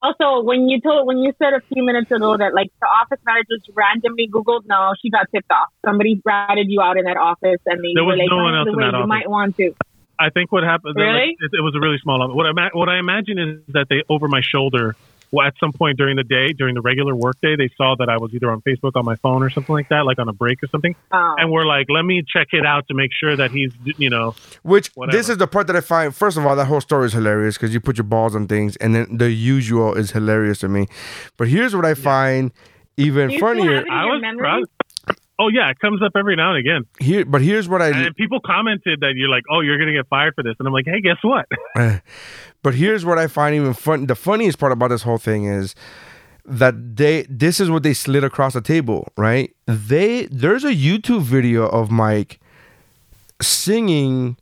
also, when you told when you said a few minutes ago that like the office manager just randomly Googled, no, she got tipped off. Somebody ratted you out in that office, and they There were like, no "Oh, one else the in way that you office. might want to." I think what happened. that, like, Really? it, it was a really small office. What I what I imagine is that they over my shoulder. Well, at some point during the day, during the regular work day, they saw that I was either on Facebook on my phone or something like that, like on a break or something, Oh. and we're like, "Let me check it out to make sure that he's, you know, Which Whatever. this is the part that I find. First of all, that whole story is hilarious because you put your balls on things, and then the usual is hilarious to me. But here's what I find even you funnier. have it in I was memory? proud. Oh yeah, it comes up every now and again. Here, but here's what I. And people commented that you're like, "Oh, you're gonna get fired for this," and I'm like, "Hey, guess what?" But here's what I find even fun. The funniest part about this whole thing is that they this is what they slid across the table, right? They there's a YouTube video of Mike singing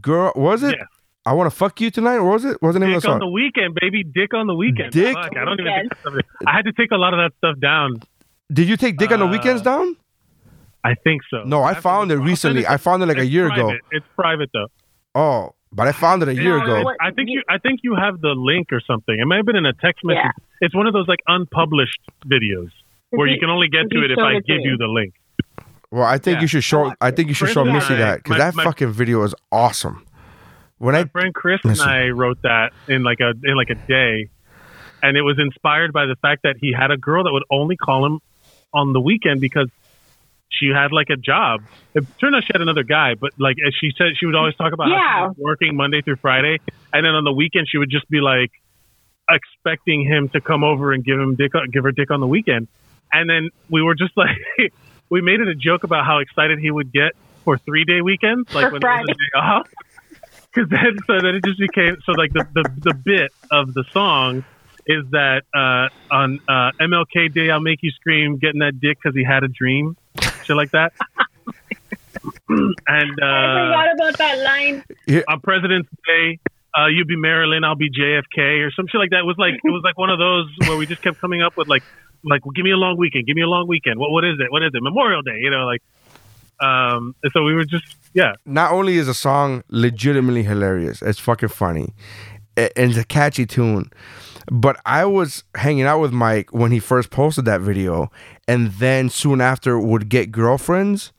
girl was it Yeah. I want to fuck you tonight or was it what was the name of Dick the on the weekend, baby. Dick on the weekend. Dick- Fuck, I don't even. Think of it. I had to take a lot of that stuff down. Did you take Dick on the Uh, weekends down? I think so. No, I have to found it look. I'll send recently. I found it like a It's year ago. It's private though. Oh, but I found it a year No, ago. I think you. I think you have the link or something. It may have been in a text message. Yeah. It's one of those like unpublished videos where you can only get to it if I give you the link. Well, I think Yeah. you should show. I think you should Chris show and Missy I- that because that my- fucking video is awesome. When My I friend Chris and I wrote that in like a in like a day, and it was inspired by the fact that he had a girl that would only call him on the weekend because she had like a job. It turned out she had another guy, but like as she said, she would always talk about Yeah. working Monday through Friday, and then on the weekend she would just be like expecting him to come over and give him dick, give her dick on the weekend, and then we were just like, we made it a joke about how excited he would get for three day weekends, like For when it was a day off. Because then, so then it just became so like the, the the bit of the song is that uh, on uh, MLK Day I'll make you scream, getting that dick because he had a dream, shit like that. and I uh, forgot about that line. on President's Day, uh, you be Marilyn, I'll be JFK, or some shit like that. It was like it was like one of those where we just kept coming up with like like well, give me a long weekend, give me a long weekend. What what is it? What is it? Memorial Day, you know, like. Um, and so we were just yeah, not only is the song legitimately hilarious, it's fucking funny, and it's a catchy tune. But I was hanging out with Mike when he first posted that video, and then soon after would get girlfriends,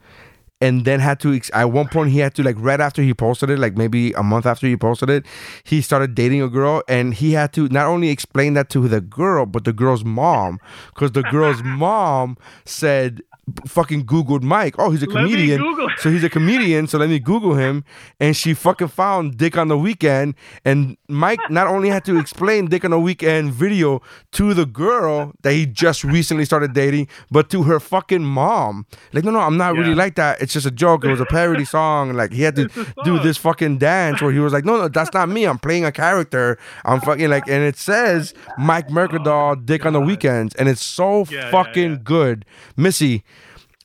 and then had to. ex- At one point, he had to like right after he posted it, like maybe a month after he posted it, he started dating a girl, and he had to not only explain that to the girl, but the girl's mom, because the girl's mom said. Fucking Googled Mike. Oh, he's a comedian. So he's a comedian, so let me Google him. And she fucking found Dick on the Weekend. And Mike not only had to explain Dick on the Weekend video to the girl that he just recently started dating, but to her fucking mom. Like, no, no, I'm not really like that. It's just a joke. It was a parody song. Like, he had to do this fucking dance where he was like, no, no, that's not me. I'm playing a character. I'm fucking like, and it says Mike Mercadal, Dick on the Weekends. And it's so Yeah, yeah, fucking yeah. good. Missy,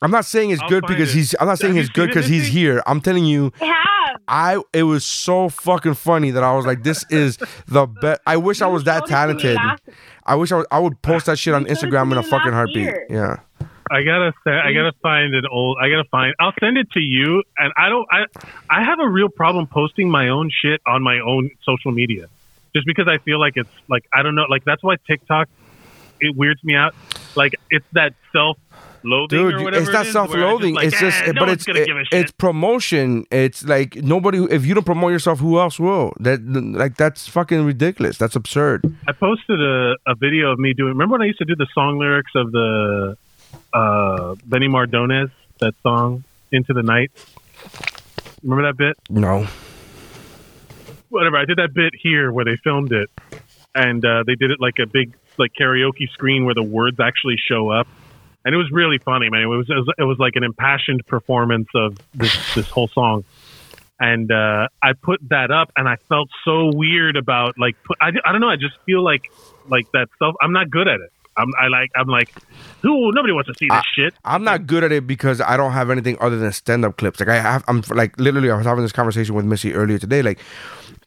I'm not saying it's I'll good because it. he's. I'm not saying Have you he's good seen it, because he's Missy? here. I'm telling you, I. I. It was so fucking funny that I was like, this is the best. I wish I was that showed it to me talented. I wish I was. I would post that shit on You showed it Instagram in a fucking heartbeat. Yeah. I gotta say, I gotta mm-hmm. find an old. I gotta find. I'll send it to you. And I don't. I I have a real problem posting my own shit on my own social media, just because I feel like it's like I don't know. Like that's why TikTok it weirds me out. like it's that self-loathing Dude, it's not self-loathing. like, it's just, "Eh, no but it's it- give a shit." it's promotion. It's like nobody. If you don't promote yourself, who else will? That like that's fucking ridiculous. That's absurd. I posted a, a video of me doing. Remember when I used to do the song lyrics of the uh, Benny Mardones that song "Into the Night"? Remember that bit? No. Whatever. I did that bit here where they filmed it, and uh, they did it like a big like karaoke screen where the words actually show up, and it was really funny, man. It was it was, it was like an impassioned performance of this this whole song. And uh, I put that up, and I felt so weird about like put, I, I don't know. I just feel like like that stuff. I'm not good at it. I'm I like I'm like, who nobody wants to see this shit. I'm not good at it because I don't have anything other than stand-up clips. Like I have, I'm like literally. I was having this conversation with Missy earlier today. Like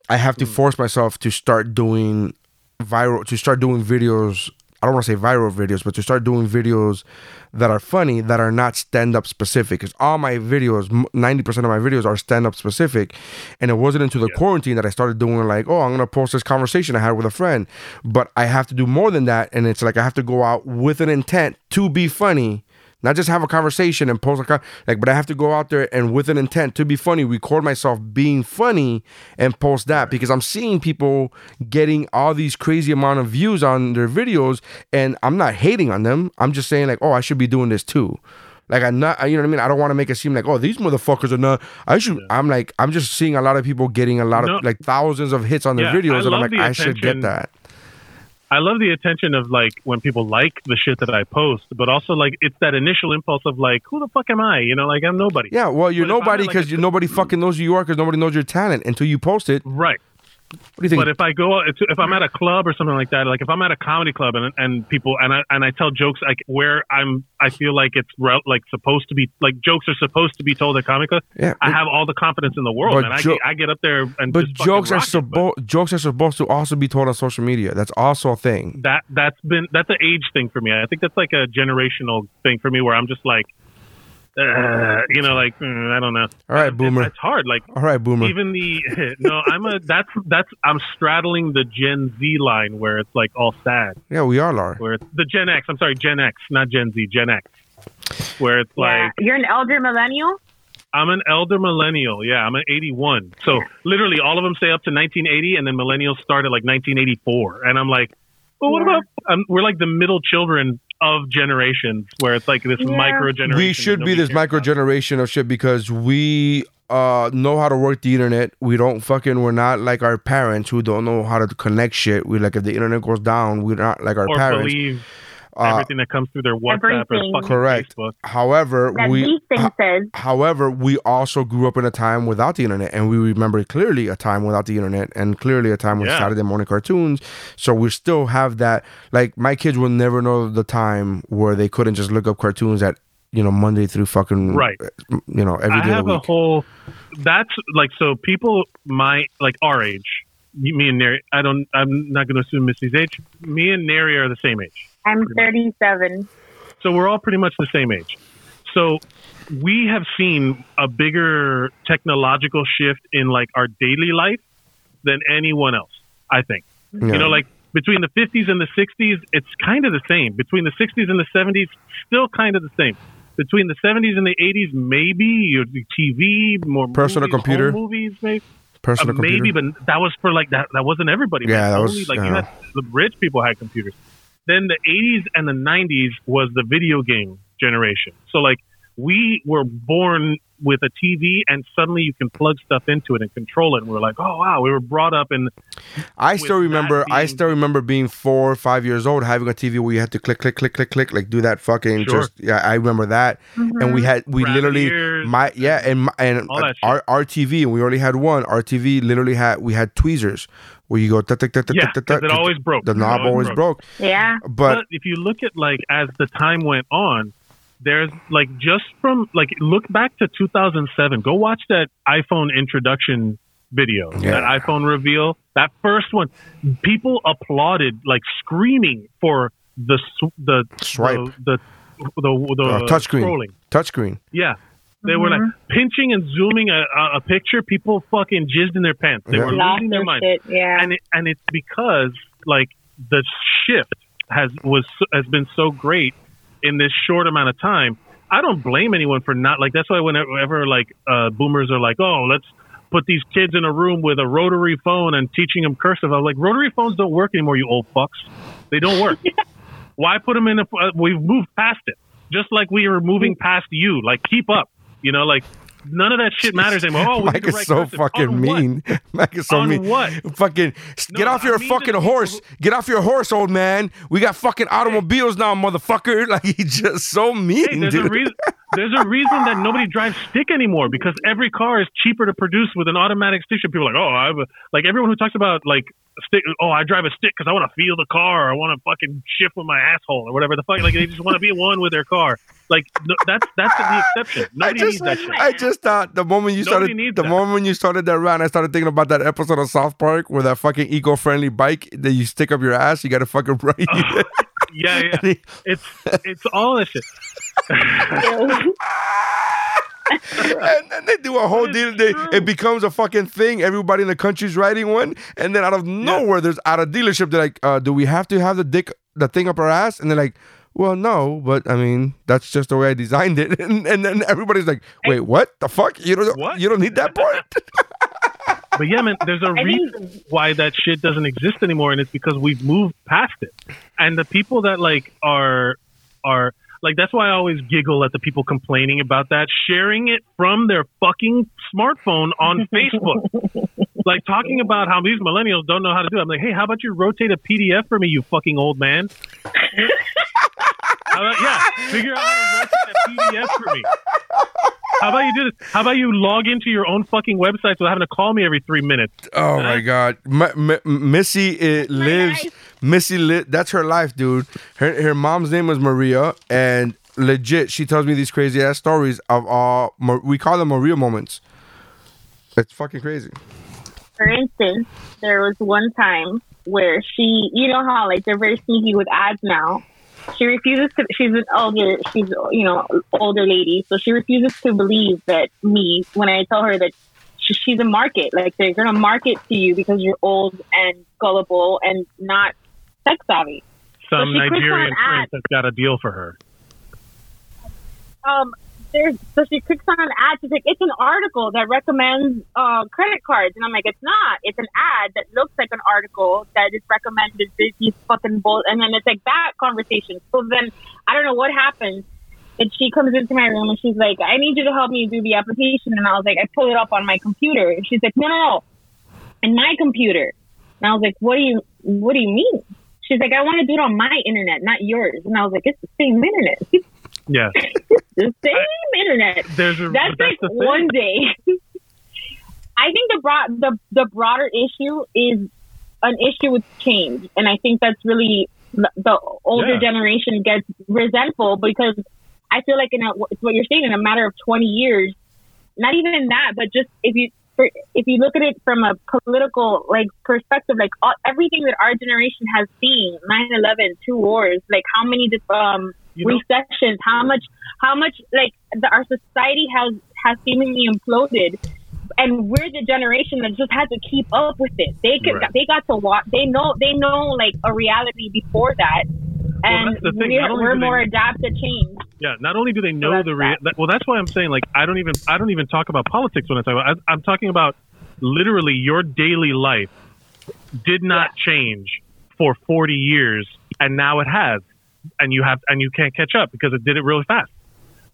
I have to force myself to start doing viral, to start doing videos. I don't want to say viral videos, but to start doing videos that are funny that are not stand-up specific. Because all my videos, ninety percent of my videos are stand-up specific, and it wasn't until the quarantine that I started doing like, oh, I'm gonna post this conversation I had with a friend. But I have to do more than that, and it's like I have to go out with an intent to be funny not just have a conversation and post a con- like but i have to go out there and with an intent. To be funny record myself being funny and post that because i'm seeing people getting all these crazy amount of views on their videos and i'm not hating on them. I'm just saying like oh i should be doing this too. Like i'm not you know what i mean? I don't want to make it seem like oh these motherfuckers are not i should i'm like i'm just seeing a lot of people getting a lot of No. like thousands of hits on their Yeah, videos I and i'm like i should get that I love the attention of like when people like the shit that I post, but also like it's that initial impulse of like, who the fuck am I? You know, like I'm nobody. yeah well you're But nobody at, like, because nobody fucking knows who you are because nobody knows your talent until you post it Right. What do you think But if I go, if if I'm at a club or something like that, like if I'm at a comedy club and and people and I and I tell jokes like where I'm, I feel like it's re- like supposed to be like jokes are supposed to be told at comedy club. Yeah, I have all the confidence in the world, and man. I, get, I get up there and But jokes are supposed jokes are supposed to also be told on social media. That's also a thing. that that's been that's an age thing for me. I think that's like a generational thing for me where I'm just like, uh, you know, like mm, I don't know. All right, It- boomer. It's hard. Like All right, boomer. even the no, I'm a that's that's I'm straddling the Gen Z line where it's like all sad. yeah, we are, Lar. Where it's the Gen X. I'm sorry, Gen X, not Gen Z. Gen X. Where it's Yeah. like You're an elder millennial? I'm an elder millennial. Yeah, I'm an 81. So literally, all of them say up to 1980, and then millennials start at like 1984. And I'm like, well, what Yeah. about? Um, we're like the middle children of generations, where it's like this Yeah. micro generation. We should be this micro generation of shit because we uh know how to work the internet. We don't fucking we're not like our parents who don't know how to connect shit. We like if the internet goes down, we're not like our or parents. believe Uh, everything that comes through their WhatsApp Everything. or fucking Correct. Facebook. However, That we these. However, we also grew up in a time without the internet, and we remember clearly a time without the internet, and clearly a time with Yeah. Saturday morning cartoons. So we still have that. Like my kids will never know the time where they couldn't just look up cartoons at you know Monday through fucking Right. You know every I day of have the a whole. That's like so. People my like our age. Me and Neri. I don't. I'm not going to assume Missy's age. Me and Neri are the same age. I'm 37. So we're all pretty much the same age. So we have seen a bigger technological shift in like our daily life than anyone else, I think. Yeah. You know, like between the 50s and the 60s, it's kind of the same. Between the 60s and the 70s, still kind of the same. Between the 70s and the 80s, maybe your TV, more Personal movies, computer. home movies, maybe. Personal Uh, maybe, computer. but that was for like that. That wasn't everybody. Yeah, man. that Only, was- like you yeah. had the rich people had computers. Then the 80s and the 90s was the video game generation. So like we were born with a TV, and suddenly you can plug stuff into it and control it. And we're like, oh wow, we were brought up in I still remember. that I still remember being four or five years old, having a TV where you had to click, click, click, click, click, like do that fucking. Sure. Just yeah, I remember that. And we mm-hmm. had we Rabbit literally ears my yeah and and all our our TV and we only had one. Our TV literally had we had tweezers where you go. "Tut, tut, tut, tut, Yeah, tut, 'cause tut, it always broke. The It knob always always broke. broke. Yeah. But But if you look at like as the time went on, there's like just from like look back to 2007. Go watch that iPhone introduction video, Yeah. that iPhone reveal. That first one, people applauded like screaming for the sw- the Swipe. the the, the, the uh, touchscreen, scrolling. touchscreen. Yeah. They were like pinching and zooming a, a, a picture. People fucking jizzed in their pants. They Yeah. were losing their their mind shit. Yeah. and it, and it's because like the shift has was has been so great in this short amount of time. I don't blame anyone for not like. That's why whenever like uh, boomers are like, "Oh, let's put these kids in a room with a rotary phone and teaching them cursive," I'm like, "Rotary phones don't work anymore, you old fucks. They don't work. Why put them in? A, uh, we've moved past it, just like we were moving past you. Like, keep up. You know, like none of that shit matters anymore. Oh, Mike is so fucking On what? mean. Mike is so On mean. what? Fucking s- get No, off I your mean fucking horse. Get off your horse, old man. We got fucking automobiles now, motherfucker. Like he's just so mean, Hey, there's dude. a reason. There's a reason that nobody drives stick anymore because every car is cheaper to produce with an automatic stick. People are like, oh, I have a, like everyone who talks about like stick. Oh, I drive a stick because I want to feel the car. I want to fucking shift with my asshole or whatever the fuck. Like they just want to be one with their car. Like no, that's that's the exception. I Nobody just, needs that shit. I just thought the moment you Nobody started, the that. moment you started that rant, I started thinking about that episode of South Park where that fucking eco-friendly bike that you stick up your ass, you got to fucking ride. Yeah, yeah. It's it's all that shit. and then they do a whole deal. They, it becomes a fucking thing. Everybody in the country's riding one, and then out of nowhere, there's at a dealership. They're like, uh, "Do we have to have the dick, the thing up our ass?" And they're like, "Well, no, but I mean, that's just the way I designed it." And, and then everybody's like, "Wait, what the fuck? You don't, What? you don't need that part." But yeah, man, there's a I think- reason why that shit doesn't exist anymore, and it's because we've moved past it. And the people that like are are like that's why I always giggle at the people complaining about that, sharing it from their fucking smartphone on Facebook. like talking about how these millennials don't know how to do it. I'm like, hey, how about you rotate a PDF for me, you fucking old man? How about, yeah, figure out how to rotate a PDF for me. How about you do this? How about you log into your own fucking website without having to call me every three minutes? Oh my god, M- M- Missy eh, it lives. Missy li- that's her life, dude. Her her mom's name was Maria, and legit, she tells me these crazy ass stories of all. Ma- we call them Maria moments. It's fucking crazy. For instance, there was one time where she, you know how like they're very sneaky with ads now. She refuses to. She's an older. She's you know older lady, so she refuses to believe that me when I tell her that she, she's a market. Like they're gonna market to you because you're old and gullible and not sex savvy. Some on Nigerian prince has got a deal for her. um, there's so she clicks on an ad. She's like, it's an article that recommends uh, credit cards, and I'm like, it's not. It's an ad that looks like an article that is recommended these fucking bull. And then it's like that conversation. So then I don't know what happens. And she comes into my room and she's like, I need you to help me do the application. And I was like, I pull it up on my computer. And she's like, No, no, no, in my computer. And I was like, What do you What do you mean? She's like, I want to do it on my internet, not yours. And I was like, It's the same internet. Yeah, the same internet. there's a That's that's like the thing. one day. I think the broad the the broader issue is an issue with change, and I think that's really the, the older Yeah. generation gets resentful because I feel like in a, it's what you're saying in a matter of 20 years, not even that, but just if you for, if you look at it from a political like perspective, like all, everything that our generation has seen 9/11, two wars, like how many um, You know- recessions, how much how much like the, our society has has seemingly imploded. And we're the generation that just had to keep up with it. They could, Right. they got to watch. They know, they know like a reality before that, and thing. We're, we're do they- more adapt to change. Yeah, not only do they know that's the rea- that. well, that's why I'm saying like I don't even I don't even talk about politics when I talk about. I, I'm talking about literally your daily life did not change for 40 years, and now it has, and you have and you can't catch up because it did it really fast.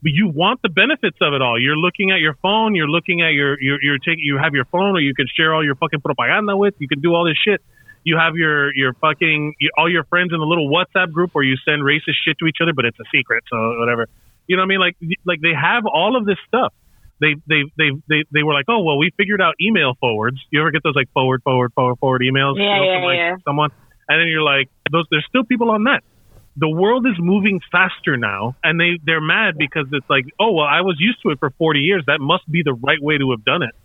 But you want the benefits of it all. You're looking at your phone. You're looking at your you're, you're taking you have your phone, or you can share all your fucking propaganda with. You can do all this shit. You have your your fucking all your friends in a little WhatsApp group where you send racist shit to each other, but it's a secret, so whatever. You know what I mean? Like like they have all of this stuff. They they they they they were like, oh well, we figured out email forwards. You ever get those like forward forward forward forward emails? Yeah, you know, yeah, from, like, yeah. Someone, and then you're like, those. There's still people on that. The world is moving faster now, and they they're mad because it's like, oh well, I was used to it for 40 years. That must be the right way to have done it.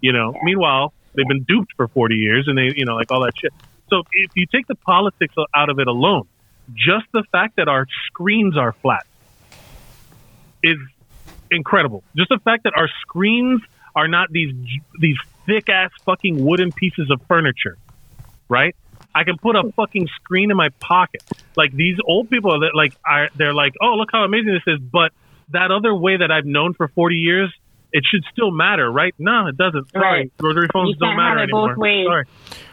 You know. Meanwhile, they've been duped for 40 years, and they you know like all that shit. So if you take the politics out of it alone, just the fact that our screens are flat is incredible. Just the fact that our screens are not these these thick ass fucking wooden pieces of furniture, right? I can put a hmm. fucking screen in my pocket. Like these old people that like are they're like, oh look how amazing this is, but that other way that I've known for 40 years, it should still matter, right? No, it doesn't. Sorry, Right. rotary phones You don't can't matter have it both anymore. ways. Sorry,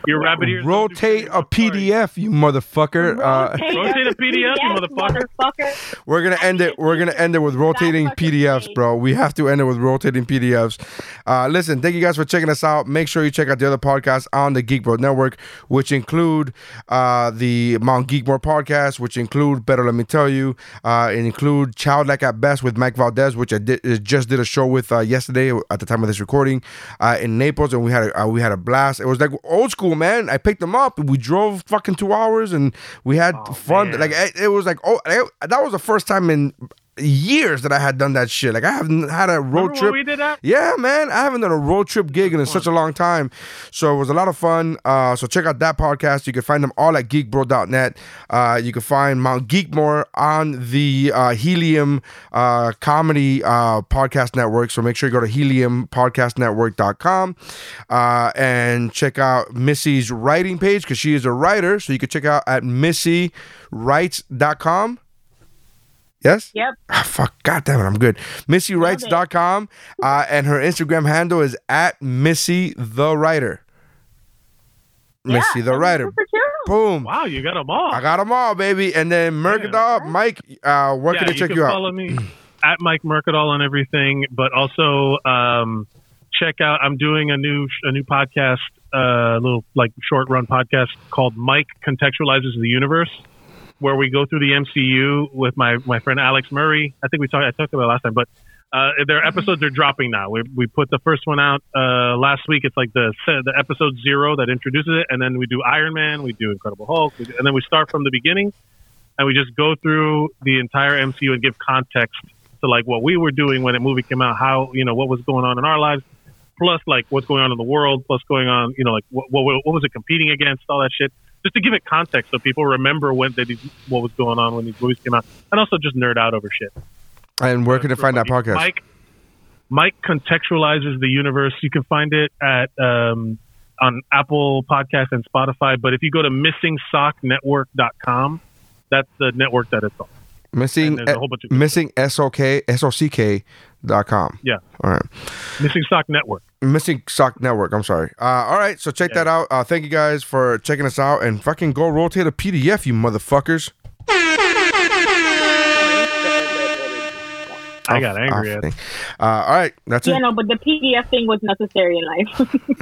your rabbit ears. Rotate a PDF, you motherfucker. Uh, Rotate a PDF, you motherfucker. motherfucker. we're gonna end it. We're gonna end it with rotating PDFs, bro. We have to end it with rotating PDFs. Uh, listen, thank you guys for checking us out. Make sure you check out the other podcasts on the Geek Bro Network, which include uh, the Mount Geekmore podcast, which include Better Let Me Tell You, uh, and include Childlike at Best with Mike Valdez, which I did uh, just did a show with uh, yesterday at the time of this recording uh, in Naples, and we had a, uh, we had a blast. It was like old school, man. I picked them up. We drove fucking two hours, and we had fun. man. Like it, it was like oh, that was the first time in years that I had done that shit. Like I haven't had a road Remember trip. we did that? Yeah, man, I haven't done a road trip gig in such a long time, so it was a lot of fun. Uh, so check out that podcast. You can find them all at geekbro.net. Uh, you can find Mount Geekmore on the uh, Helium uh, Comedy uh, Podcast Network. So make sure you go to heliumpodcastnetwork.com uh, and check out Missy's writing page because she is a writer. So you can check out at missywrites.com. Yes? Yep. Ah, fuck. God damn it. I'm good. MissyWrites.com. Uh, and her Instagram handle is at Missy the Writer. Missy the Writer. Boom. Wow, you got them all. I got them all, baby. And then Mercadal, Mike, uh, where yeah, can they you check can you out? follow me at Mike Mercadal on everything, but also um, check out. I'm doing a new a new podcast, a uh, little like short run podcast called Mike Contextualizes the Universe, where we go through the MCU with my my friend Alex Murray. I think we talked I talked about it last time, but. Uh, their episodes are dropping now. We, we put the first one out uh, last week. It's like the the episode zero that introduces it, and then we do Iron Man, we do Incredible Hulk, do- and then we start from the beginning and we just go through the entire MCU and give context to like what we were doing when the movie came out, how you know what was going on in our lives, plus like what's going on in the world, plus going on, you know, like what what, what was it competing against, all that shit, just to give it context so people remember when they, what was going on when these movies came out, and also just nerd out over shit. And where can they find that podcast? Mike Mike contextualizes the universe. You can find it at um, on Apple Podcast and Spotify. But if you go to missingsocknetwork.com, that's the network that it's on. Missing, a whole bunch of- missing S-O-K, S-O-C-K dot com. Yeah, All right. Missing Sock Network. Missing Sock Network. I'm sorry. Uh, all right. So check that out. Uh, thank you guys for checking us out and fucking go rotate a PDF, you motherfuckers. I got angry off at thing. Uh, all right. That's Yeah, it. no, but the PDF thing was necessary in life.